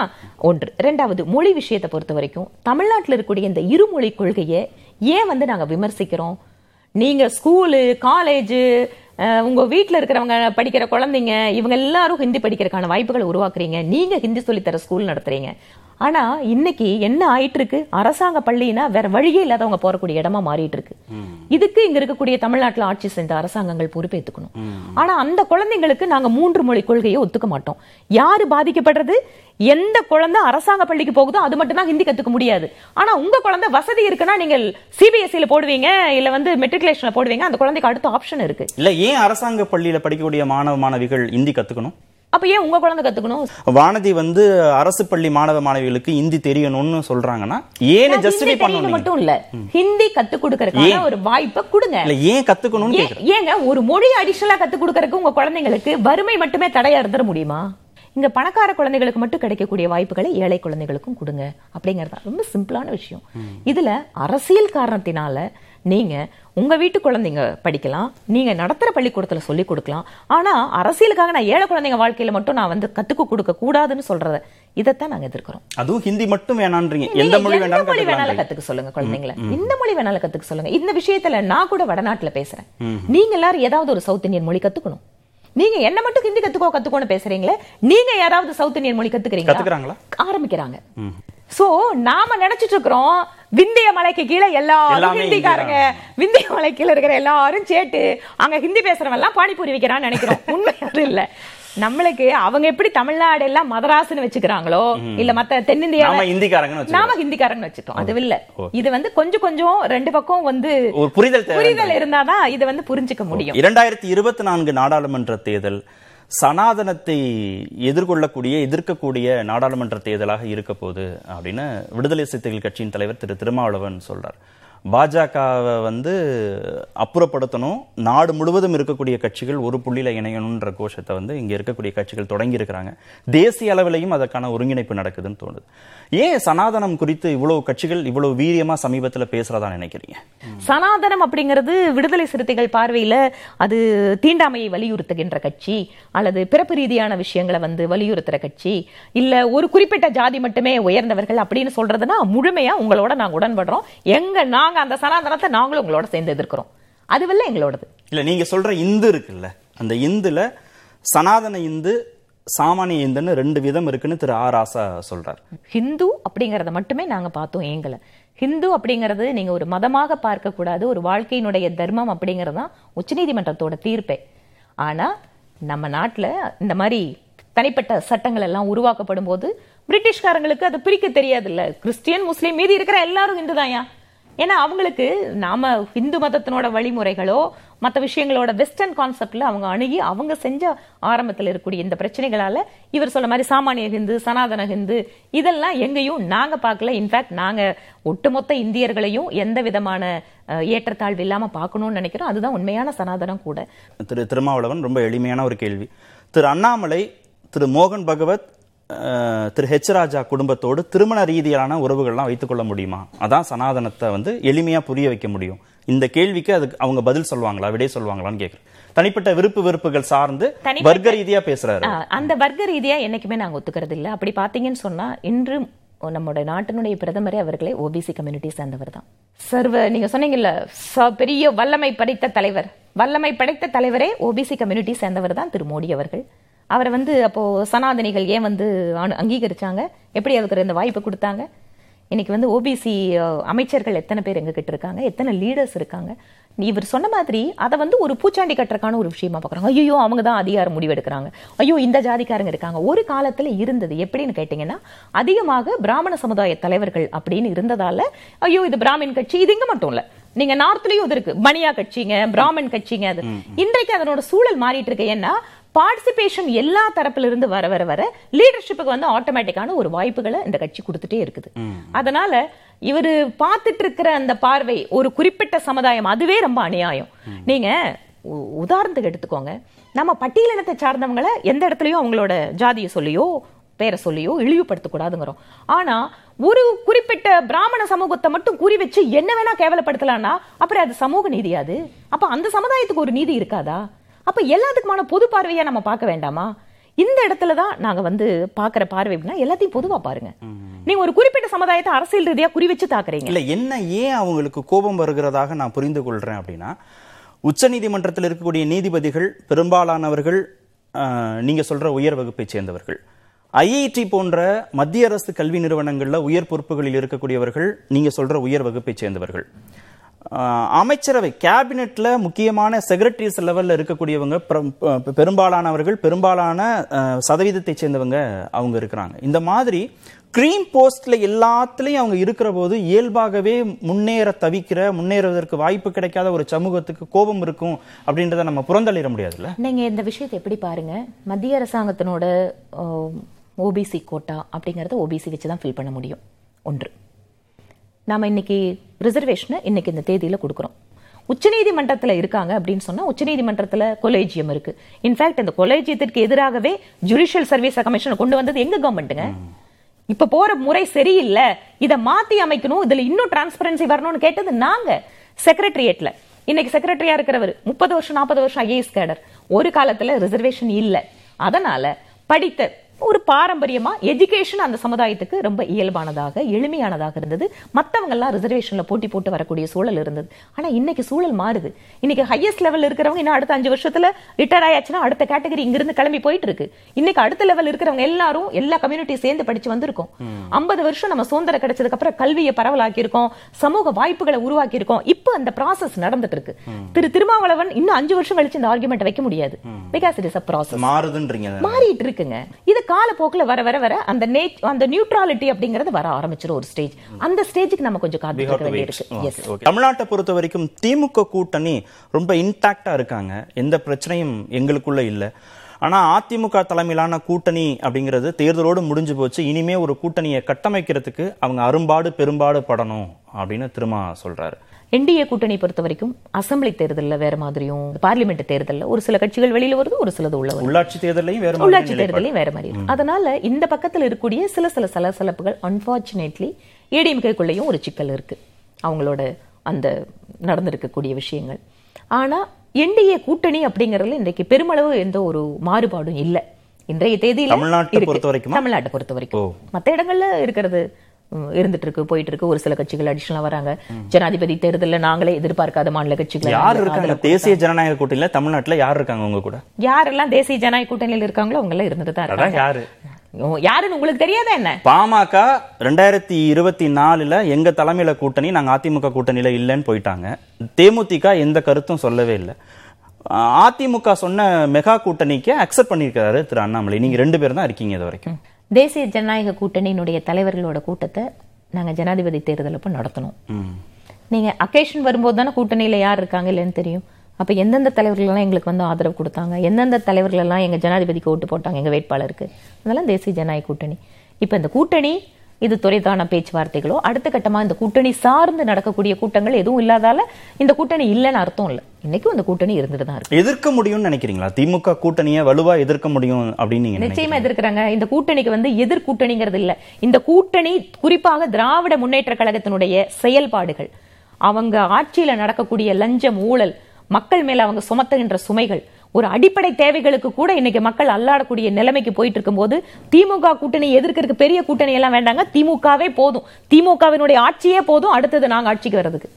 ஒன்று. ரெண்டாவது மொழி விஷயத்தை பொறுத்த வரைக்கும் தமிழ்நாட்டில் இருக்கக்கூடிய இந்த இருமொழி கொள்கையை ஏன் வந்து நாங்கள் விமர்சிக்கிறோம்? நீங்கள் ஸ்கூலு காலேஜு உங்கள் வீட்டில் இருக்கிறவங்க படிக்கிற குழந்தைங்க இவங்க எல்லாரும் ஹிந்தி படிக்கிறதுக்கான வாய்ப்புகளை உருவாக்குறீங்க. நீங்கள் ஹிந்தி சொல்லித்தர ஸ்கூல் நடத்துறீங்க. ஆனா இன்னைக்கு என்ன ஆயிட்டு இருக்கு அரசாங்க பள்ளினா வேற வழியே இல்லாதவங்க போறக்கூடிய இடமா மாறிட்டு இருக்கு இதுக்கு இங்க இருக்கக்கூடிய தமிழ்நாட்டுல ஆட்சி செஞ்ச அரசாங்கங்கள் பொறுப்பேத்துக்கணும். ஆனா அந்த குழந்தைங்களுக்கு நாங்க மூன்று மொழி கொள்கையை ஒத்துக்க மாட்டோம். யாரு பாதிக்கப்படுறது? எந்த குழந்தை அரசாங்க பள்ளிக்கு போகுதோ அது மட்டும் தான் ஹிந்தி கத்துக்க முடியாது. ஆனா உங்க குழந்தை வசதி இருக்குன்னா நீங்கள் சிபிஎஸ்சில போடுவீங்க இல்ல வந்து மெட்ரிகுலேஷன்ல போடுவீங்க அந்த குழந்தைக்கு அடுத்த ஆப்ஷன் இருக்கு. இல்ல ஏன் அரசாங்க பள்ளியில படிக்கக்கூடிய மாணவ மாணவிகள் இந்தி கத்துக்கணும்? அப்ப ஏன் உங்க குழந்தை கத்துக்கணும்? வானதி வந்து அரசு பள்ளி மாணவ மாணவிகளுக்கு இந்தி தெரியணும்னு சொல்றாங்கன்னா ஏன்னு ஹிந்தி ஜஸ்டிஃபை பண்ணணும் மட்டும் இல்ல. ஹிந்தி கத்து கொடுக்கறதுக்கான ஒரு வாய்ப்பை கொடுங்க. இல்ல ஏன் கத்துக்கணும்னு ஏன்- ஏங்க ஒரு மொழி அடிஷனலா கத்து கொடுக்கறதுக்கு உங்க குழந்தைங்களுக்கு வறுமை மட்டுமே தடையா இருந்துட முடியுமா? இங்க பணக்கார குழந்தைகளுக்கு மட்டும் கிடைக்கக்கூடிய வாய்ப்புகளை ஏழை குழந்தைகளுக்கும் கொடுங்க. அப்படிங்கறது ரொம்ப சிம்பிளான விஷயம். இதுல அரசியல் காரணத்தினால நீங்க உங்க வீட்டு குழந்தைங்க படிக்கலாம் நீங்க நடத்துற பள்ளிக்கூடத்துல சொல்லி கொடுக்கலாம். ஆனா அரசியலுக்காக நான் ஏழை குழந்தைங்க வாழ்க்கையில மட்டும் நான் வந்து கத்துக்க கொடுக்க கூடாதுன்னு சொல்றத இதைத்தான் நாங்க எதிர்க்கிறோம். அதுவும் ஹிந்தி மட்டும் வேணான்றீங்க. எந்த மொழி வேணாலும் வேணாலும் கத்துக்க சொல்லுங்க குழந்தைங்கள. இந்த மொழி வேணாலும் கத்துக்க சொல்லுங்க. இந்த விஷயத்துல நான் கூட வடநாட்டுல பேசுறேன். நீங்க எல்லாரும் ஏதாவது ஒரு சவுத் இந்தியன் மொழி கத்துக்கணும். நீங்க என்ன மட்டும் ஹிந்தி கத்துக்கோ கத்துக்கோன்னு பேசுறீங்களே? நீங்க யாராவது சவுத் இந்தியன் மொழி கத்துக்கிறாங்களா? ஆரம்பிக்கிறாங்க. சோ நாம நினைச்சிட்டு இருக்கிறோம் விந்திய மலைக்கு கீழே எல்லாரும் ஹிந்திக்காரங்க. விந்திய மலை கீழே இருக்கிற எல்லாரும் சேட்டு அங்க ஹிந்தி பேசுறவன் எல்லாம் பானிபூரி வைக்கிறான்னு நினைக்கிறோம். உண்மை அது இல்ல. நம்மளுக்கு அவங்க எப்படி தமிழ்நாடு எல்லாம் மதராசுன்னு வச்சுக்கிறாங்களோ இல்ல மத்த தென்னிந்தியா நாம ஹிந்திக்காரன் வச்சுட்டோம் அது இல்ல. இது வந்து கொஞ்சம் கொஞ்சம் ரெண்டு பக்கம் வந்து ஒரு புரிதல் புரிதல் இருந்தாதான் இது வந்து புரிஞ்சுக்க முடியும். இரண்டாயிரத்தி இருபத்தி நான்கு நாடாளுமன்ற தேர்தல் சனாதனத்தை எதிர்கொள்ளக்கூடிய எதிர்க்கக்கூடிய நாடாளுமன்ற தேர்தலாக இருக்க போகுது அப்படின்னு விடுதலை சிறுத்தைகள் கட்சியின் தலைவர் திரு திருமாவளவன் சொல்றார். பாஜகவை வந்து அப்புறப்படுத்தணும். நாடு முழுவதும் இருக்கக்கூடிய கட்சிகள் ஒரு புள்ளியில் இணையணுன்ற கோஷத்தை வந்து இங்கே இருக்கக்கூடிய கட்சிகள் தொடங்கி இருக்கிறாங்க தேசிய அளவிலையும் அதற்கான ஒருங்கிணைப்பு நடக்குதுன்னு தோணுது. ஏன் சனாதனம் குறித்து இவ்வளவு கட்சிகள் இவ்வளவு வீரியமா சமீபத்தில் பேசுறதா நினைக்கிறீங்க? சனாதனம் அப்படிங்கிறது விடுதலை சிறுத்தைகள் பார்வையில் அது தீண்டாமையை வலியுறுத்துகின்ற கட்சி அல்லது பிறப்பு ரீதியான விஷயங்களை வந்து வலியுறுத்துற கட்சி இல்ல ஒரு குறிப்பிட்ட ஜாதி மட்டுமே உயர்ந்தவர்கள் அப்படின்னு சொல்றதுன்னா முழுமையா உங்களோட நாங்கள் உடன்படுறோம். எங்க நான் நாங்க அந்த சனாதனத்தை நாங்களும் உங்களோட சேர்ந்து எதிர்க்கிறோம். அதுவல்ல எங்களோடது. இல்ல நீங்க சொல்ற இந்து இருக்குல்ல அந்த இந்துல சனாதன இந்து சாமானிய இந்துன்னு ரெண்டு விதம் இருக்குன்னு திரு ஆர் ராசா சொல்றார். ஹிந்து அப்படிங்கறத மட்டுமே நாங்க பார்த்தோம் ஏங்கல ஹிந்து அப்படிங்கிறது நீங்க ஒரு மதமாக பார்க்க கூடாது ஒரு வாழ்க்கையினுடைய தர்மம் அப்படிங்கிறது தான் உச்சநீதிமன்றத்தோட தீர்ப்பே. ஆனா நம்ம நாட்டுல இந்த மாதிரி தனிப்பட்ட சட்டங்கள் எல்லாம் உருவாக்கப்படும் போது பிரிட்டிஷ்காரங்களுக்கு அது பிரிக்க தெரியாது இல்ல கிறிஸ்டியன் முஸ்லீம் மீதி இருக்கிற எல்லாரும் இந்து தான்யா ஏன்னா அவங்களுக்கு நாம இந்து மதத்தினோட வழிமுறைகளோ மற்ற விஷயங்களோட வெஸ்டர்ன் கான்செப்ட்ல அவங்க அணுகி அவங்க செஞ்ச ஆரம்பத்தில் இருக்கக்கூடிய இந்த பிரச்சனைகளால இவர் சொல்ல மாதிரி சாமானிய ஹிந்து சனாதன ஹிந்து இதெல்லாம் எங்கேயும் நாங்க பார்க்கல. இன்ஃபேக்ட் நாங்க ஒட்டுமொத்த இந்தியர்களையும் எந்த விதமான ஏற்றத்தாழ்வு இல்லாம பார்க்கணும்னு நினைக்கிறோம். அதுதான் உண்மையான சனாதனம் கூட. திரு திருமாவளவன் ரொம்ப எளிமையான ஒரு கேள்வி. திரு அண்ணாமலை திரு மோகன் பகவத் திரு ஹெச் ராஜா குடும்பத்தோடு திருமண ரீதியிலான உறவுகள்லாம் வைத்துக்கொள்ள முடியுமா? அதான் சனாதனத்தை வந்து எளிமையா புரிய வைக்க முடியும். இந்த கேள்விக்கு அதுக்கு அவங்க பதில் சொல்லுவாங்களா? விடை சொல்லுவாங்களான்னு கேக்குறேன். தனிப்பட்ட விருப்பு வெறுப்புகள் சார்ந்து வர்க்க ரீதியா பேசுறாரு. அந்த வர்க்க ரீதியா என்னைக்குமே நாங்க ஒத்துக்கிறது இல்ல. அப்படி பாத்தீங்கன்னு சொன்னா இன்று நம்முடைய நாட்டினுடைய பிரதமரே அவர்களே ஓபிசி கம்யூனிட்டி சேர்ந்தவர் தான். சர்வ நீங்க சொன்னீங்கல்ல பெரிய வல்லமை படைத்த தலைவர். வல்லமை படைத்த தலைவரே ஓபிசி கம்யூனிட்டி சேர்ந்தவர் தான் திரு மோடி அவர்கள். அவரை வந்து அப்போ சனாதனிகள் ஏன் வந்து அனு- அங்கீகரிச்சாங்க? எப்படி அதுக்கு இந்த வாய்ப்பு கொடுத்தாங்க? இன்னைக்கு வந்து ஓபிசி அமைச்சர்கள் எத்தனை பேர் எங்க கிட்ட இருக்காங்க? எத்தனை லீடர்ஸ் இருக்காங்க? இவர் சொன்ன மாதிரி அதை வந்து ஒரு பூச்சாண்டி கட்டுறக்கான ஒரு விஷயமா பார்க்குறாங்க. ஐயோ அவங்க தான் அதிகாரம் முடிவெடுக்கிறாங்க. ஐயோ இந்த ஜாதிக்காரங்க இருக்காங்க. ஒரு காலத்துல இருந்தது எப்படின்னு கேட்டிங்கன்னா அதிகமாக பிராமண சமுதாய தலைவர்கள் அப்படின்னு இருந்ததால ஐயோ இது பிராமின் கட்சி இது இங்க மட்டும் இல்ல. நீங்க நார்த்லயும் இது இருக்கு. பனியா கட்சிங்க பிராமன் கட்சிங்க அது. இன்றைக்கு அதனோட சூழல் மாறிட்டு இருக்கு. ஏன்னா பார்ட்டிசிபேஷன் எல்லா தரப்புல இருந்து வர வர வர லீடர்ஷிப்புக்கு வந்து ஆட்டோமேட்டிக்கான ஒரு வாய்ப்புகளை இந்த கட்சி கொடுத்துட்டே இருக்குது. அதனால இவரு பார்த்துட்டு இருக்கிற அந்த பார்வை ஒரு குறிப்பிட்ட சமுதாயம் அதுவே ரொம்ப அநியாயம். நீங்க உதாரணத்துக்கு எடுத்துக்கோங்க. நம்ம பட்டியலினத்தை சார்ந்தவங்கள எந்த இடத்துலயும் அவங்களோட ஜாதியை சொல்லியோ பேரை சொல்லியோ இழிவுபடுத்த கூடாதுங்கிறோம் ஆனா ஒரு குறிப்பிட்ட பிராமண சமூகத்தை மட்டும் குறி வச்சு என்ன வேணா கேவலப்படுத்தலாம்னா அப்புறம் அது சமூக நீதியாது அப்ப அந்த சமுதாயத்துக்கு ஒரு நீதி இருக்காதா? அப்ப எல்லாத்துக்குமான பொது பார்வையா நம்ம பார்க்க வேண்டாமா? இந்த இடத்துல தான் நாங்க வந்து பாக்குற பார்வை அப்படின்னா எல்லாத்தையும் பொதுவா பாருங்க. நீங்க ஒரு குறிப்பிட்ட சமுதாயத்தை அரசியல் ரீதியா குறி வச்சு தாக்குறீங்க. இல்ல என்ன ஏன் அவங்களுக்கு கோபம் வருகிறதாக நான் புரிந்து கொள்றேன் அப்படின்னா உச்சநீதிமன்றத்தில் இருக்கக்கூடிய நீதிபதிகள் பெரும்பாலானவர்கள் ஆஹ், நீங்க சொல்ற உயர் வகுப்பை சேர்ந்தவர்கள். ஐஐடி போன்ற மத்திய அரசு கல்வி நிறுவனங்கள்ல உயர் பொறுப்புகளில் இருக்கக்கூடியவர்கள் நீங்க சொல்ற உயர் வகுப்பை சேர்ந்தவர்கள். அமைச்சரவை கேபினெட்டில் முக்கியமான செக்ரட்டரிஸ் லெவலில் இருக்கக்கூடியவங்க பெரும்பாலானவர்கள் பெரும்பாலான சதவீதத்தை சேர்ந்தவங்க அவங்க இருக்கிறாங்க. இந்த மாதிரி க்ரீம் போஸ்டில் எல்லாத்துலேயும் அவங்க இருக்கிற போது இயல்பாகவே முன்னேற தவிக்கிற முன்னேறுவதற்கு வாய்ப்பு கிடைக்காத ஒரு சமூகத்துக்கு கோபம் இருக்கும் அப்படின்றத நம்ம புறந்தள்ளிட முடியாதுல்ல? நீங்கள் இந்த விஷயத்தை எப்படி பாருங்க? மத்திய அரசாங்கத்தினோட ஓபிசி கோட்டா அப்படிங்கிறத ஓபிசி வச்சு தான் ஃபில் பண்ண முடியும். ஒன்று. நாம் இன்னைக்கு ரிசர்வேஷனை இன்னைக்கு இந்த தேதியில் கொடுக்குறோம். உச்சநீதிமன்றத்தில் இருக்காங்க அப்படின்னு சொன்னால் உச்சநீதிமன்றத்தில் கொலேஜியம் இருக்கு. இன்ஃபேக்ட் இந்த கொலேஜியத்திற்கு எதிராகவே ஜுடிஷியல் சர்வீஸ் கமிஷனை கொண்டு வந்தது எங்க கவர்மெண்ட்டுங்க இப்ப போற முறை சரியில்லை. இதை மாத்தி அமைக்கணும். இதுல இன்னும் டிரான்ஸ்பரன்சி வரணும்னு கேட்டது நாங்க செக்ரட்டரியேட்ல இன்னைக்கு செக்ரட்டரியா இருக்கிறவர் முப்பது வருஷம் நாற்பது வருஷம் ஐஏஎஸ் கேடர் ஒரு காலத்துல ரிசர்வேஷன் இல்லை. அதனால படித்த ஒரு பாரம்பரியமா எஜுகேஷன் அந்த சமுதாயத்துக்கு ரொம்ப இயல்பானதாக எளிமையானதாக இருந்தது. மத்தவங்க எல்லாம் ரிசர்வேஷன்ல போட்டி போட்டு வரக்கூடிய சூழல் இருந்தது. ஆனா இன்னைக்கு சூழல் மாறுது. இன்னைக்கு ஹையஸ்ட் லெவல் இருக்கிறவங்க இன்னும் அடுத்த அஞ்சு வருஷத்துல ரிட்டையர் ஆயாச்சுன்னா அடுத்த கேட்டகரி இங்க இருந்து கிளம்பி போயிட்டு இருக்கு. இன்னைக்கு அடுத்த லெவல் இருக்கிறவங்க எல்லாரும் எல்லா கம்யூனிட்டி சேர்ந்து படிச்சு வந்திருக்கோம். ஐம்பது வருஷம் நம்ம சுதந்திரம் கிடைச்சதுக்கு அப்புறம் கல்வியை பரவலாக்கி இருக்கோம் சமூக வாய்ப்புகளை உருவாக்கி இருக்கோம் இப்போ அந்த ப்ராசஸ் நடந்துட்டு இருக்கு. திரு திருமாவளவன் இன்னும் அஞ்சு வருஷம் கழிச்சு இந்த ஆர்குமெண்ட் வைக்க முடியாது. Because it is a process மாறுதுன்றீங்க. மாறிட்டு இருக்குங்க. இது காலப்போக்குல வர வர வர அந்த நே- அந்த நியூட்ராலிட்டி அப்படிங்கறது வர ஆரம்பிச்சிரும் ஒரு ஸ்டேஜ் அந்த ஸ்டேஜுக்கு நம்ம கொஞ்சம் We காத்து have இருக்க to wait. வேண்டியிருக்கு. Okay, yes okay. தமிழ்நாட்டை பொறுத்த வரைக்கும் திமுக கூட்டணி ரொம்ப இன்டாக்டா இருக்காங்க. எந்த பிரச்சனையும் எங்களுக்குள்ள இல்ல. ஆனா அதிமுக தலைமையிலான கூட்டணி அப்படிங்கிறது தேர்தலோடு முடிஞ்சு போச்சு. இனிமே ஒரு கூட்டணியை கட்டமைக்கிறதுக்கு அவங்க அரும்பாடு பெரும்பாடு படணும் அப்படின்னு திரும்ப சொல்றாரு. என்டிஏ கூட்டணி பொறுத்த வரைக்கும் அசெம்பிளி தேர்தல்ல வேற மாதிரியும் பார்லிமெண்ட் தேர்தல்ல ஒரு சில கட்சிகள் வெளியில வருது ஒரு சிலது உள்ள உள்ளாட்சி தேர்தலையும் வேற உள்ளாட்சி. தேர்தலையும் வேற மாதிரி. அதனால இந்த பக்கத்துல இருக்கக்கூடிய சில சில சலசலப்புகள் அன்பார்ச்சுனேட்லி ஏடிஎம்கேக்குள்ளேயும் ஒரு சிக்கல் இருக்கு அவங்களோட அந்த நடந்திருக்கக்கூடிய விஷயங்கள் ஆனா என்டிஏ கூட்டணி அப்படிங்கறதுல இன்றைக்கு பெருமளவு எந்த ஒரு மாறுபாடும் இல்ல இன்றைய தேதியில தமிழ்நாட்டை. பொறுத்த வரைக்குமா? மத்த இடங்கள்ல இருக்கிறது இருந்துட்டு இருக்கு போயிட்டு இருக்கு ஒரு சில கட்சிகள் அடிஷனலா வராங்க. ஜனாதிபதி தேர்தல்ல நாங்களே எதிர்பார்க்காத மாநில கட்சிகள் யார் இருக்காங்க? தேசிய ஜனநாயக கூட்டணியில தமிழ்நாட்டுல யார் இருக்காங்க உங்க கூட? யாரெல்லாம் தேசிய ஜனநாயக கூட்டணியில் இருக்காங்களோ அவங்க எல்லாம் இருந்துட்டு தான் இருக்காங்க. யாரு? யாருன்னு உங்களுக்கு தெரியாதா என்ன? பாமக ரெண்டாயிரத்தி இருபத்தி நாலுல எங்க தலைமையில கூட்டணி நாங்க அதிமுக கூட்டணியில இல்லைன்னு போயிட்டாங்க. தேமுதிக எந்த கருத்தும் சொல்லவே இல்லை. அதிமுக சொன்ன மெகா கூட்டணிக்கு அக்செப்ட் பண்ணியிருக்காரு திரு அண்ணாமலை. நீங்க ரெண்டு பேரும் தான் இருக்கீங்க இது வரைக்கும். தேசிய ஜனநாயக கூட்டணியினுடைய தலைவர்களோட கூட்டத்தை நாங்க ஜனாதிபதி தேர்தல் அப்ப நடத்தணும். ம். நீங்க அக்கேஷன் வரும்போது தானே கூட்டணியில யார் இருக்காங்க இல்லைன்னு தெரியும். அப்ப எந்தெந்த தலைவர்கள் எல்லாம் எங்களுக்கு வந்து ஆதரவு கொடுத்தாங்க? எந்தெந்த தலைவர்கள் எல்லாம் எங்க ஜனாதிபதிக்கு ஓட்டு போட்டாங்க எங்க வேட்பாளருக்கு? அதெல்லாம் தேசிய ஜனநாயக கூட்டணி. இப்ப இந்த கூட்டணி இது துறைதான பேச்சுவார்த்தைகளோ அடுத்த கட்டமா இந்த கூட்டணி சார்ந்து நடக்கக்கூடிய கூட்டங்கள் எதுவும் இல்லாதால இந்த கூட்டணி இல்லைன்னு அர்த்தம் இல்லை. இன்னைக்கும் இந்த கூட்டணி இருந்துட்டு தான் இருக்கு. எதிர்க்க முடியும்னு நினைக்கிறீங்களா? திமுக கூட்டணியை வலுவா எதிர்க்க முடியும் அப்படின்னு? நிச்சயமா எதிர்க்கிறாங்க. இந்த கூட்டணிக்கு வந்து எதிர் கூட்டணிங்கிறது இல்ல. இந்த கூட்டணி குறிப்பாக திராவிட முன்னேற்ற கழகத்தினுடைய செயல்பாடுகள். அவங்க ஆட்சியில நடக்கக்கூடிய லஞ்சம் ஊழல் மக்கள் மேல அவங்க சுமத்துகின்ற சுமைகள் ஒரு அடிப்படை தேவைகளுக்கு கூட இன்னைக்கு மக்கள் அல்லாடக்கூடிய நிலைமைக்கு போயிட்டு இருக்கும்போது திமுக கூட்டணி எதிர்க்கிறதுக்கு பெரிய கூட்டணி எல்லாம் வேண்டாங்க. திமுகவே போதும். திமுகவினுடைய ஆட்சியே போதும். அடுத்தது நாங்க ஆட்சிக்கு வர்றதுக்கு.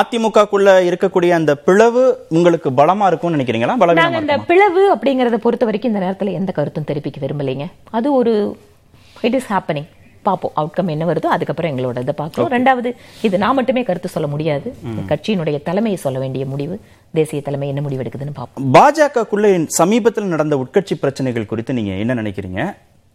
அதிமுகக்குள்ள இருக்கக்கூடிய அந்த பிளவு உங்களுக்கு பலமா இருக்கும்னு நினைக்கிறீங்களா? நாங்க இந்த பிளவு அப்படிங்கறத பொறுத்த வரைக்கும் இந்த நேரத்துல எந்த கருத்தும் தெரிவிக்க விரும்பலைங்க. அது ஒரு இட் இஸ் ஹேப்பனிங் பார்ப்போம் அவுட்கம் என்ன வருதோ அதுக்கப்புறம் எங்களோட இதை பார்க்கிறோம் ரெண்டாவது இது நான் மட்டுமே கருத்து சொல்ல முடியாது. கட்சியினுடைய தலைமையை சொல்ல வேண்டிய முடிவு தேசிய தலைமை என்ன முடிவு எடுக்குதுன்னு பார்ப்போம். பாஜகக்குள்ள சமீபத்தில் நடந்த உட்கட்சி பிரச்சனைகள் குறித்து நீங்க என்ன நினைக்கிறீங்க?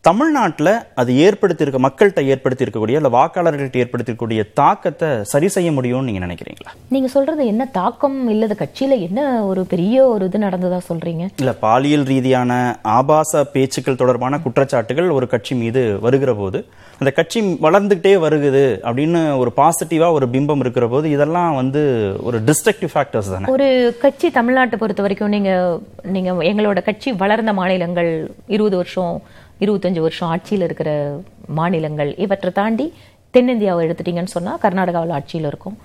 தமிழ்நாட்டுல அது ஏற்படுத்தியிருக்க மக்கள்கிட்ட ஏற்படுத்தியிருக்கக்கூடிய இல்ல வாக்காளர்கள்ட்ட ஏற்படுத்தியிருக்கக்கூடிய தாக்கத்தை சரி செய்ய முடியும்னு நீங்க நினைக்கிறீங்களா? நீங்க சொல்றது என்ன தாக்கம் இல்லது கட்சியில என்ன ஒரு பெரிய ஒரு இது நடந்ததா சொல்றீங்க? இல்ல பாலியல் ரீதியான ஆபாச பேச்சுக்கள் தொடர்பான குற்றச்சாட்டுகள் ஒரு கட்சி மீது வருகிற போது அந்த கட்சி வளர்ந்துகிட்டே வருகுது அப்படின்னு ஒரு பாசிட்டிவா ஒரு பிம்பம் இருக்கிற போது இதெல்லாம் வந்து ஒரு டிஸ்ட்ரக்டிவ் ஃபேக்டர்ஸ் தானே. ஒரு கட்சி தமிழ்நாட்டை பொறுத்த வரைக்கும் நீங்க நீங்க எங்களோட கட்சி வளர்ந்த மாநிலங்கள் இருபது வருஷம் இருபத்தஞ்சி வருஷம் ஆட்சியில் இருக்கிற மாநிலங்கள் இவற்றை தாண்டி தென்னிந்தியாவை எடுத்துட்டீங்கன்னு சொன்னால் கர்நாடகாவில் ஆட்சியில் இருக்கும்.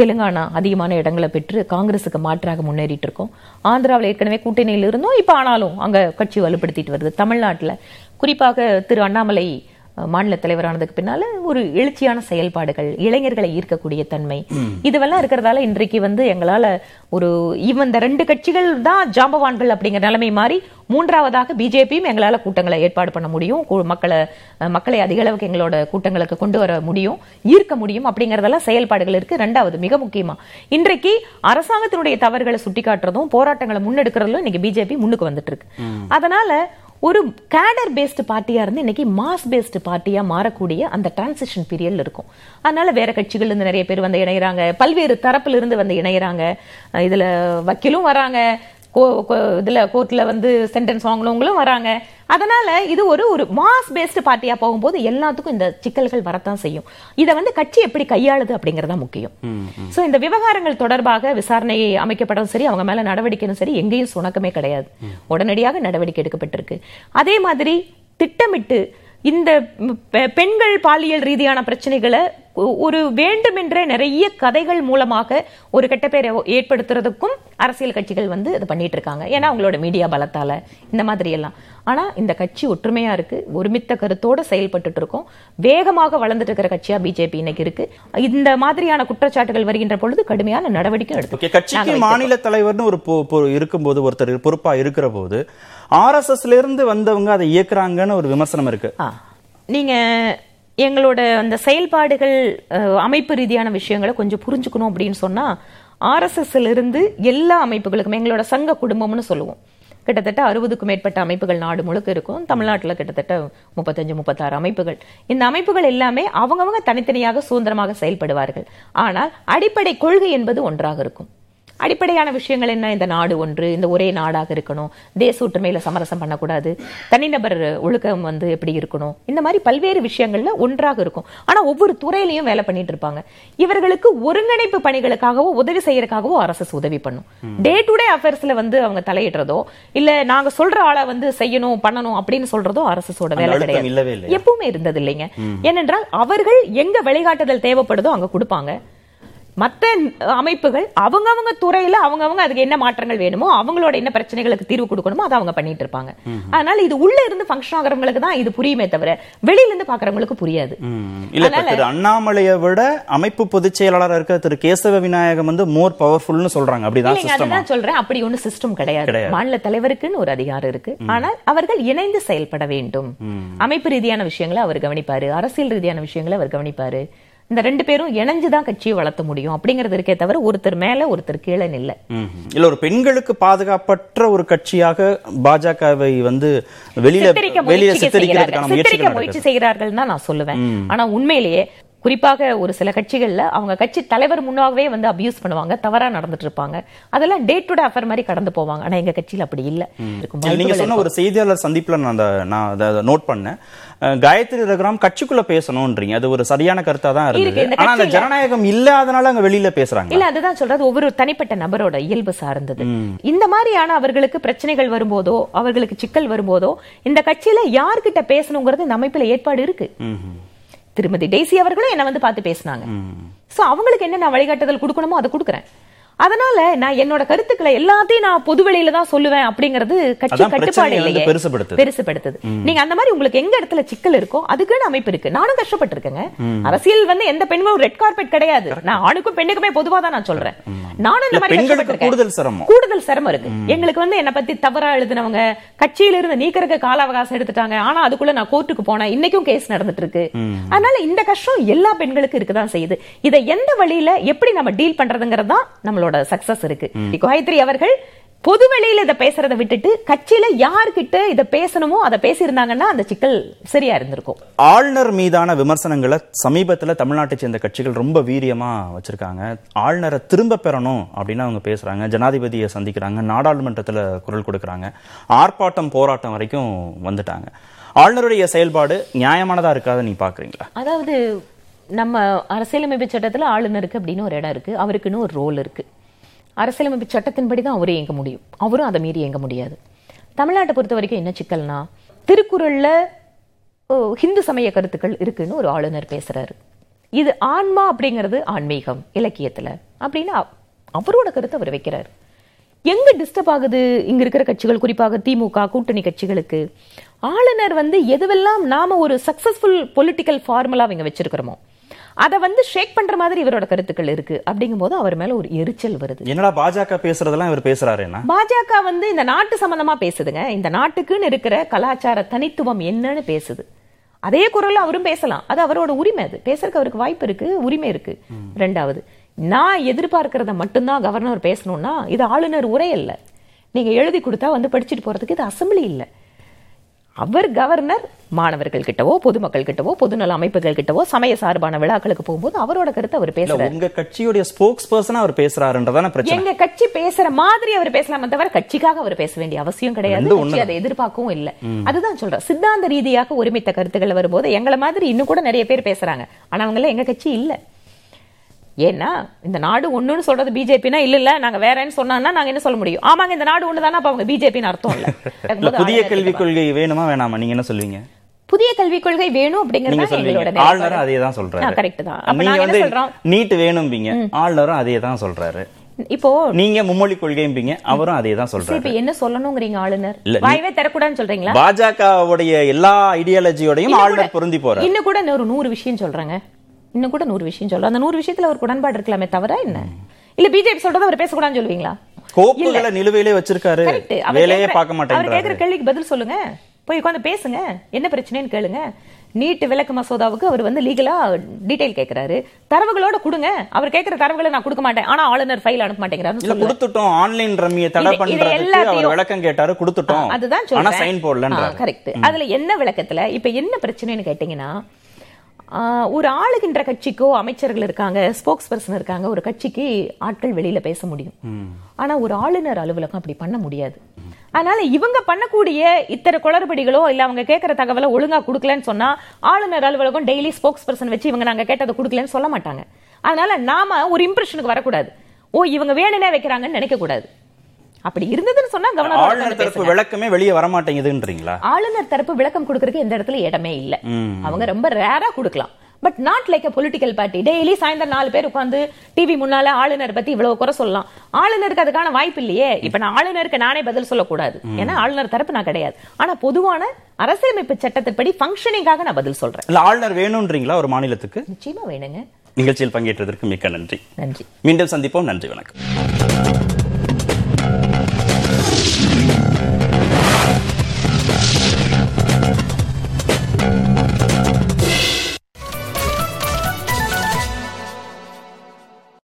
தெலுங்கானா அதிகமான இடங்களை பெற்று காங்கிரஸுக்கு மாற்றாக முன்னேறிட்டு இருக்கோம். ஆந்திராவில் ஏற்கனவே கூட்டணியில் இருந்தோம் இப்போ ஆனாலும் அங்கே கட்சி வலுப்படுத்திட்டு வருது. தமிழ்நாட்டில் குறிப்பாக திரு அண்ணாமலை மாநில தலைவரானதுக்கு பின்னால ஒரு எழுச்சியான செயல்பாடுகள் இளைஞர்களை ஈர்க்கக்கூடிய தன்மை. இதுவெல்லாம் இருக்கிறதால இன்றைக்கு வந்து எங்களால ஒரு இவன் இந்த ரெண்டு கட்சிகள் தான் ஜாம்பவான்கள் அப்படிங்கிற நிலைமை மாறி மூன்றாவதாக பிஜேபியும் எங்களால கூட்டங்களை ஏற்பாடு பண்ண முடியும். மக்களை மக்களை அதிக அளவுக்கு எங்களோட கூட்டங்களுக்கு கொண்டு வர முடியும் ஈர்க்க முடியும் அப்படிங்கறதெல்லாம் செயல்பாடுகள் இருக்கு. ரெண்டாவது மிக முக்கியமா இன்றைக்கு அரசாங்கத்தினுடைய தவறுகளை சுட்டிக்காட்டுறதும் போராட்டங்களை முன்னெடுக்கிறதும் இன்னைக்கு பிஜேபி முன்னுக்கு வந்துட்டு இருக்கு. அதனால ஒரு கேடர் பேஸ்டு பார்ட்டியாக இருந்து இன்னைக்கு மாஸ் பேஸ்டு பார்ட்டியாக மாறக்கூடிய அந்த டிரான்சிஷன் பீரியடில் இருக்கும். அதனால வேற கட்சிகள்ல இருந்து நிறைய பேர் வந்து இணையிறாங்க. பல்வேறு தரப்பிலிருந்து வந்து இணையறாங்க. இதில் வக்கீலும் வராங்க. இதுல கோர்ட்ல வந்து சென்டென்ஸ் வாங்கினவங்களும் வராங்க. அதனால இது ஒரு ஒரு மாஸ் பேஸ்டு பார்ட்டியா போகும்போது எல்லாத்துக்கும் இந்த சிக்கல்கள் வரத்தான் செய்யும். இதை வந்து கட்சி எப்படி கையாளுது அப்படிங்கறதா முக்கியம். சோ இந்த விவகாரங்கள் தொடர்பாக விசாரணை அமைக்கப்படும் சரி அவங்க மேல நடவடிக்கையும் சரி எங்கேயும் சுணக்கமே கிடையாது. உடனடியாக நடவடிக்கை எடுக்கப்பட்டிருக்கு. அதே மாதிரி திட்டமிட்டு இந்த பெண்கள் பாலியல் ரீதியான பிரச்சனைகளை ஒரு வேண்டுமென்றே நிறைய கதைகள் மூலமாக ஒரு கெட்ட பேரை ஏற்படுத்துறதுக்கும் அரசியல் கட்சிகள் வந்து இது பண்ணிட்டு இருக்காங்க. ஏன்னா அவங்களோட மீடியா பலத்தால இந்த மாதிரி எல்லாம். ஆனா இந்த கட்சி ஒற்றுமையா இருக்கு ஒருமித்த கருத்தோட செயல்பட்டுட்டு இருக்கோம். வேகமாக வளர்ந்துட்டு இருக்கிற கட்சியா பிஜேபி இன்னைக்கு இருக்கு. இந்த மாதிரியான குற்றச்சாட்டுகள் வருகின்ற பொழுது கடுமையான நடவடிக்கை எடுத்து கட்சிக்கு மாநில தலைவர்னு ஒரு இருக்கும்போது ஒருத்தர் பொறுப்பா இருக்கிற போது ஆர்எஸ்எஸ்ல இருந்து வந்தவங்க அதை இயக்குறாங்கன்னு ஒரு விமர்சனம் இருக்கு. ஆ. நீங்க எங்களோட அந்த செயல்பாடுகள் அமைப்பு ரீதியான விஷயங்களை கொஞ்சம் புரிஞ்சுக்கணும் அப்படின்னு சொன்னா ஆர்எஸ்எஸ்ல இருந்து எல்லா அமைப்புகளுக்கும் எங்களோட சங்க குடும்பம்னு சொல்லுவோம். கிட்டத்தட்ட அறுபதுக்கும் மேற்பட்ட அமைப்புகள் நாடு முழுக்க இருக்கும். தமிழ்நாட்டில் கிட்டத்தட்ட முப்பத்தஞ்சு முப்பத்தாறு அமைப்புகள். இந்த அமைப்புகள் எல்லாமே அவங்கவங்க தனித்தனியாக சுதந்திரமாக செயல்படுவார்கள். ஆனால் அடிப்படை கொள்கை என்பது ஒன்றாக இருக்கும். அடிப்படையான விஷயங்கள் என்ன? இந்த நாடு ஒன்று இந்த ஒரே நாடாக இருக்கணும். தேச ஒற்றுமையில சமரசம் பண்ணக்கூடாது. தனிநபர் ஒழுக்கம் வந்து எப்படி இருக்கணும்? இந்த மாதிரி பல்வேறு விஷயங்கள்ல ஒன்றாக இருக்கும். ஆனா ஒவ்வொரு துறையிலையும் வேலை பண்ணிட்டு இருப்பாங்க. இவர்களுக்கு ஒருங்கிணைப்பு பணிகளுக்காகவோ உதவி செய்யறதுக்காகவோ அரசு உதவி பண்ணும். டே டு டே அஃபேர்ஸ்ல வந்து அவங்க தலையிடுறதோ இல்ல நாங்க சொல்ற ஆளை வந்து செய்யணும் பண்ணணும் அப்படின்னு சொல்றதோ அரசோட வேலை கிடையாது? எப்பவுமே இருந்தது இல்லைங்க. ஏனென்றால் அவர்கள் எங்க வழிகாட்டுதல் தேவைப்படுதோ அங்க கொடுப்பாங்க. மத்த அமைப்புகள் அவங்கவங்க துறையில அவங்கவங்க அதுக்கு என்ன மாற்றங்கள் வேணுமோ அவங்களோட என்ன பிரச்சனைகளுக்கு தீர்வு கொடுக்கணுமோ அதை அவங்க பண்ணிட்டு இருப்பாங்க. அதனால இது உள்ள இருந்து ஃபங்க்ஷன் ஆகிறவங்களுக்கு தான் இது புரியுமே தவிர வெளியில இருந்து பாக்குறவங்களுக்கு புரியாது. இல்ல திரு அண்ணாமலையை விட அமைப்பு பொதுச் செயலாளரா இருக்க திரு கேசவ விநாயகம் வந்து மோர் பவர்ஃபுல்னு சொல்றாங்க. அப்படிதான் அதுதான் சொல்றேன். அப்படி ஒண்ணு சிஸ்டம் கிடையாது. மாநில தலைவருக்குன்னு ஒரு அதிகாரம் இருக்கு. ஆனால் அவர்கள் இணைந்து செயல்பட வேண்டும். அமைப்பு ரீதியான விஷயங்களை அவர் கவனிப்பாரு. அரசியல் ரீதியான விஷயங்களை அவர் கவனிப்பாரு. இந்த ரெண்டு பேரும் இணைஞ்சுதான் கட்சியை வளர்த்த முடியும். அப்படிங்கிறது இருக்கே தவிர ஒருத்தர் மேல ஒருத்தர் கீழே இல்ல ம்ஹும். இல்ல ஒரு பெண்களுக்கு பாதுகாப்பற்ற ஒரு கட்சியாக பாஜகவை வந்து வெளியில வெளியில முயற்சி சித்தரிக்கிறதுக்கான முயற்சி செய்கிறார்கள் தான் நான் சொல்லுவேன். ஆனா உண்மையிலேயே குறிப்பாக ஒரு சில கட்சிகள்ல அவங்க கட்சி தலைவர் முன்னாகவே வந்து அபியூஸ் பண்ணுவாங்க தவறா நடந்துட்டு இருப்பாங்க அதெல்லாம் டே டு டே அஃபர் மாதிரி கடந்து போவாங்க. ஆனா எங்க கட்சியில அப்படி இல்ல. நீங்க சொன்ன ஒரு செய்தியாளர் சந்திப்புல நான் அந்த நான் அதை நோட் பண்ணேன். காயத்ரி ரகுராம் கட்சிக்குள்ள பேசணும்ன்றீங்க. அது ஒரு சரியான கருத்தா தான் இருக்கு. ஆனா அந்த ஜனநாயகம் இல்லாதனால அங்க வெளியில பேசுறாங்க. இல்ல அதுதான் சொல்றது. ஒவ்வொரு தனிப்பட்ட நபரோட இயல்பு சார்ந்தது. இந்த மாதிரியான அவர்களுக்கு பிரச்சனைகள் வரும்போதோ அவர்களுக்கு சிக்கல் வரும்போதோ இந்த கட்சியில யார்கிட்ட பேசணுங்கிறது இந்த அமைப்புல ஏற்பாடு இருக்கு. திருமதி டெய்சி அவர்களும் என்ன வந்து பார்த்து பேசினாங்க. சோ அவங்களுக்கு என்ன நான் வழிகாட்டுதல் கொடுக்கணுமோ அதை கொடுக்குறேன். அதனால நான் என்னோட கருத்துக்களை எல்லாத்தையும் நான் பொது வெளியில தான் சொல்லுவேன் அப்படிங்கிறது கட்சி கட்டுப்பாடு இல்லையே. பெருசுபடுத்துது. நீங்க அந்த மாதிரி உங்களுக்கு எங்க இடத்துல சிக்கல் இருக்கோ அதுக்குன்னு அமைப்பு இருக்கு. நானும் கஷ்டப்பட்டிருக்கேங்க. அரசியல் வந்து எந்த பெண்ணும் ரெட் கார்பெட் கிடையாது. நான் ஆணுக்கும் பெண்ணுக்குமே பொதுவா தான் நான் சொல்றேன். நானும் இந்த மாதிரி. கூடுதல் சிரமம். கூடுதல் சிரமம் இருக்கு. எங்களுக்கு வந்து என்ன பத்தி தவறா எழுதினவங்க கட்சியில இருந்து நீக்கிறதுக்கு கால அவகாசம் எடுத்துட்டாங்க. ஆனா அதுக்குள்ள நான் கோர்ட்டுக்கு போனேன் இன்னைக்கும் கேஸ் நடந்துட்டு இருக்கு. அதனால இந்த கஷ்டம் எல்லா பெண்களுக்கும் இருக்குதான் செய்யுது. இதை எந்த வழியில எப்படி நம்ம டீல் பண்றதுங்கிறது தான் நம்மளோட சக்சஸ் இருக்கு. காயத்ரி அவர்கள் பொது வெளியில இதை பேசுறதை விட்டுட்டு கட்சியில யார்கிட்ட இதை பேசணுமோ அதை பேசியிருந்தாங்கன்னா அந்த சிக்கல் சரியா இருந்திருக்கும். ஆளுநர் மீதான விமர்சனங்களை சமீபத்துல தமிழ்நாட்டை சேர்ந்த கட்சிகள் ரொம்ப வீரியமா வச்சிருக்காங்க. ஆளுநரை திரும்ப பெறணும் அப்படின்னு அவங்க பேசுறாங்க. ஜனாதிபதியை சந்திக்கிறாங்க. நாடாளுமன்றத்துல குரல் கொடுக்கறாங்க. ஆர்ப்பாட்டம் போராட்டம் வரைக்கும் வந்துட்டாங்க. ஆளுநருடைய செயல்பாடு நியாயமானதா இருக்காத நீ பாக்குறீங்களா? அதாவது நம்ம அரசியலமைப்பு சட்டத்துல ஆளுநருக்கு அப்படின்னு ஒரு இடம் இருக்கு. அவருக்குன்னு ஒரு ரோல் இருக்கு. அரசியலமைப்பு சட்டத்தின்படி தான் அவரும் இயங்க முடியும். அவரும் அதை மீறி இயங்க முடியாது. தமிழ்நாட்டை பொறுத்த வரைக்கும் என்ன சிக்கல்னா திருக்குறள்ல ஓ, ஹிந்து சமய கருத்துக்கள் இருக்குன்னு ஒரு ஆளுநர் பேசுறாரு. இது ஆன்மா அப்படிங்கிறது ஆன்மீகம் இலக்கியத்துல அப்படின்னு அவரோட கருத்தை அவர் வைக்கிறார். எங்க டிஸ்டர்ப் ஆகுது? இங்க இருக்கிற கட்சிகள் குறிப்பாக திமுக கூட்டணி கட்சிகளுக்கு. ஆளுநர் வந்து எதுவெல்லாம் நாம ஒரு சக்சஸ்ஃபுல் பொலிட்டிக்கல் ஃபார்முலா இங்க வச்சிருக்கிறோமோ அதை வந்து ஷேக் பண்ற மாதிரி இவரோட கருத்துக்கள் இருக்கு. அப்படிங்கும்போது அவர் மேல ஒரு எரிச்சல் வருது. என்னடா பாஜக பேசுறதெல்லாம் இவர் பேசுறாருன்னா பாஜக வந்து இந்த நாட்டு சம்பந்தமா பேசுதுங்க. இந்த நாட்டுக்குன்னு இருக்கிற கலாச்சார தனித்துவம் என்னன்னு பேசுது. அதே குரல்ல அவரும் பேசலாம். அது அவரோட உரிமை அது. பேசுறதுக்கு அவருக்கு வாய்ப்பு இருக்கு உரிமை இருக்கு. ரெண்டாவது நான் எதிர்பார்க்கறத மட்டும்தான் கவர்னர் பேசணும்னா இது ஆளுநர் உரை அல்ல. நீங்க எழுதி கொடுத்தா வந்து படிச்சுட்டு போறதுக்கு இது அசம்பிளி இல்ல. அவர் கவர்னர் மாணவர்கள் கிட்டவோ பொதுமக்கள் கிட்டவோ பொதுநல அமைப்புகள் கிட்டவோ சமய சார்பான விழாக்களுக்கு போகும்போது அவரோட கருத்தை அவர் பேசுறாரு. உங்க கட்சியுடைய ஸ்போக்ஸ் பர்சனா அவர் பேசுறாருன்றதான பிரச்சனை. எங்க கட்சி பேசுற மாதிரி அவர் பேசலாமே தவிர கட்சிக்காக அவர் பேச வேண்டிய அவசியம் கிடையாது. கட்சி அதை எதிர்பார்க்கவும் இல்ல. அதுதான் சொல்றேன். சித்தாந்த ரீதியாக ஒருமித்த கருத்துக்கள் வரும்போது எங்களை மாதிரி இன்னும் கூட நிறைய பேர் பேசுறாங்க. ஆனா அவங்க எல்லாம் எங்க கட்சி இல்ல. ஏன்னா இந்த நாடு ஒண்ணுன்னு சொல்றது பிஜேபினா இல்ல இல்ல நாங்க வேறன்னு சொன்னாங்கன்னா நாங்க என்ன சொல்ல முடியும்? ஆமாங்க இந்த நாடு ஒண்ணுதானே? அப்ப அவங்க பிஜேபின்னு அர்த்தம் இல்ல. புதிய கல்விக் கொள்கை வேணுமா வேணாமா? நீங்க என்ன சொல்லுவீங்க? புதிய கல்விக் கொள்கை வேணும் அப்படிங்கறது எங்களோட ஆளுநரும் அதே தான் சொல்றாரு. கரெக்ட் தான். அப்ப நீங்க என்ன சொல்றோம்? நீட் வேணும்பீங்க. ஆளுநரும் அதே தான் சொல்றாரு. இப்போ நீங்க மும்மொழி கொள்கைம்பீங்க அவரும் அதே தான் சொல்றாரு. இப்ப என்ன சொல்லணுங்கிறீங்க ஆளுநர்? வாயவே தரக்கூடாதுன்னு சொல்றீங்களா? பாஜகவுடைய எல்லா ஐடியாலஜியோடையும் ஆளுநர் பொருந்தி போறாரு. இன்னும் கூட ஒரு நூறு விஷயம் சொல்றாங்க. இன்னும் கூட நூறு விஷயம் சொல்றேன் அந்த நூறு விஷயத்துல ஒரு உடன்பாடு இருக்கலாமே தவிர என்ன? இல்ல பிஜேபி சொல்றத அவர் பேசக்கூடாதுன்னு சொல்லுவீங்களா கோப்புகளை நிலுவையிலே வச்சிருக்காரு. வேலையே பார்க்க அவர் கேக்குற மாட்டேங்கிறாரு கேள்விக்கு பதில் சொல்லுங்க. போய் உட்கார்ந்து பேசுங்க. என்ன பிரச்சனைன்னு கேளுங்க. நீட் விளக்கு மசோதாவுக்கு அவர் வந்து லீகலா டீடைல் கேக்குறாரு. தரவுகளோட கொடுங்க. அவர் கேக்குற தரவுகளை நான் கொடுக்க மாட்டேன். ஆனா ஆளுநர் ஃபைல் அனுப்ப மாட்டேங்கிறாருன்னு இல்ல. கொடுத்துட்டோம். ஆன்லைன் ரம்மியை தடை பண்றதுக்கு அவர் விளக்கம் கேட்டாரு கொடுத்துட்டோம். அதுதான் சொல்றேன். சைன் போடலன்றாரு. கரெக்ட் அதுல என்ன விளக்கத்துல இப்ப என்ன பிரச்சனைன்னு கேட்டீங்கன்னா ஒரு ஆளுகின்ற கட்சிக்கோ அமைச்சர்கள் இருக்காங்க ஸ்போக்ஸ் பர்சன் இருக்காங்க ஒரு கட்சிக்கு ஆட்கள் வெளியில பேச முடியும். ஆனா ஒரு ஆளுநர் அலுவலகம் அப்படி பண்ண முடியாது. அதனால இவங்க பண்ணக்கூடிய இத்தனை குளறுபடிகளோ இல்ல அவங்க கேட்கற தகவலை ஒழுங்கா கொடுக்கலன்னு சொன்னா ஆளுநர் அலுவலகம் டெய்லி ஸ்போக்ஸ் பர்சன் வச்சு இவங்க நாங்க கேட்டதை கொடுக்கலன்னு சொல்ல மாட்டாங்க. அதனால நாம ஒரு இம்ப்ரெஷனுக்கு வரக்கூடாது. ஓ இவங்க வேணுனே வைக்கிறாங்கன்னு நினைக்க கூடாது அப்படி இருந்ததுன்னு சொன்னா கவர்னர் ஆளுநர் தரப்பு விளக்கமே வெளியே வர மாட்டேங்குதுன்றீங்களா ஆளுநர் தரப்பு விளக்கம் கொடுக்கறதுக்கு எந்த இடத்துல இடமே இல்ல. அவங்க ரொம்ப ரேரா கொடுக்கலாம். But not like a political party daily சாயந்தரம் நாலு பேர் உட்காந்து டிவி முன்னால ஆளுநர் பத்தி இவ்வளவு குறை சொல்லலாம். ஆளுநருக்கு அதுக்கான வாய்ப்பு இல்லையே. இப்ப நான் ஆளுநருக்கு நானே பதில் சொல்லக்கூடாது. ஏன்னா ஆளுநர் தரப்பு நான் கிடையாது. ஆனா பொதுவான அரசியலமைப்பு சட்டத்தின்படி ஃபங்க்ஷனிங்காக நான் பதில் சொல்றேன். இல்ல ஆளுநர் வேணும்ன்றீங்களா ஒரு மாநிலத்துக்கு? நிச்சயமா வேணுங்க. நிகழ்ச்சியில் பங்கேற்றதற்கு மிக்க நன்றி. நன்றி. மீண்டும் சந்திப்போம். நன்றி வணக்கம்.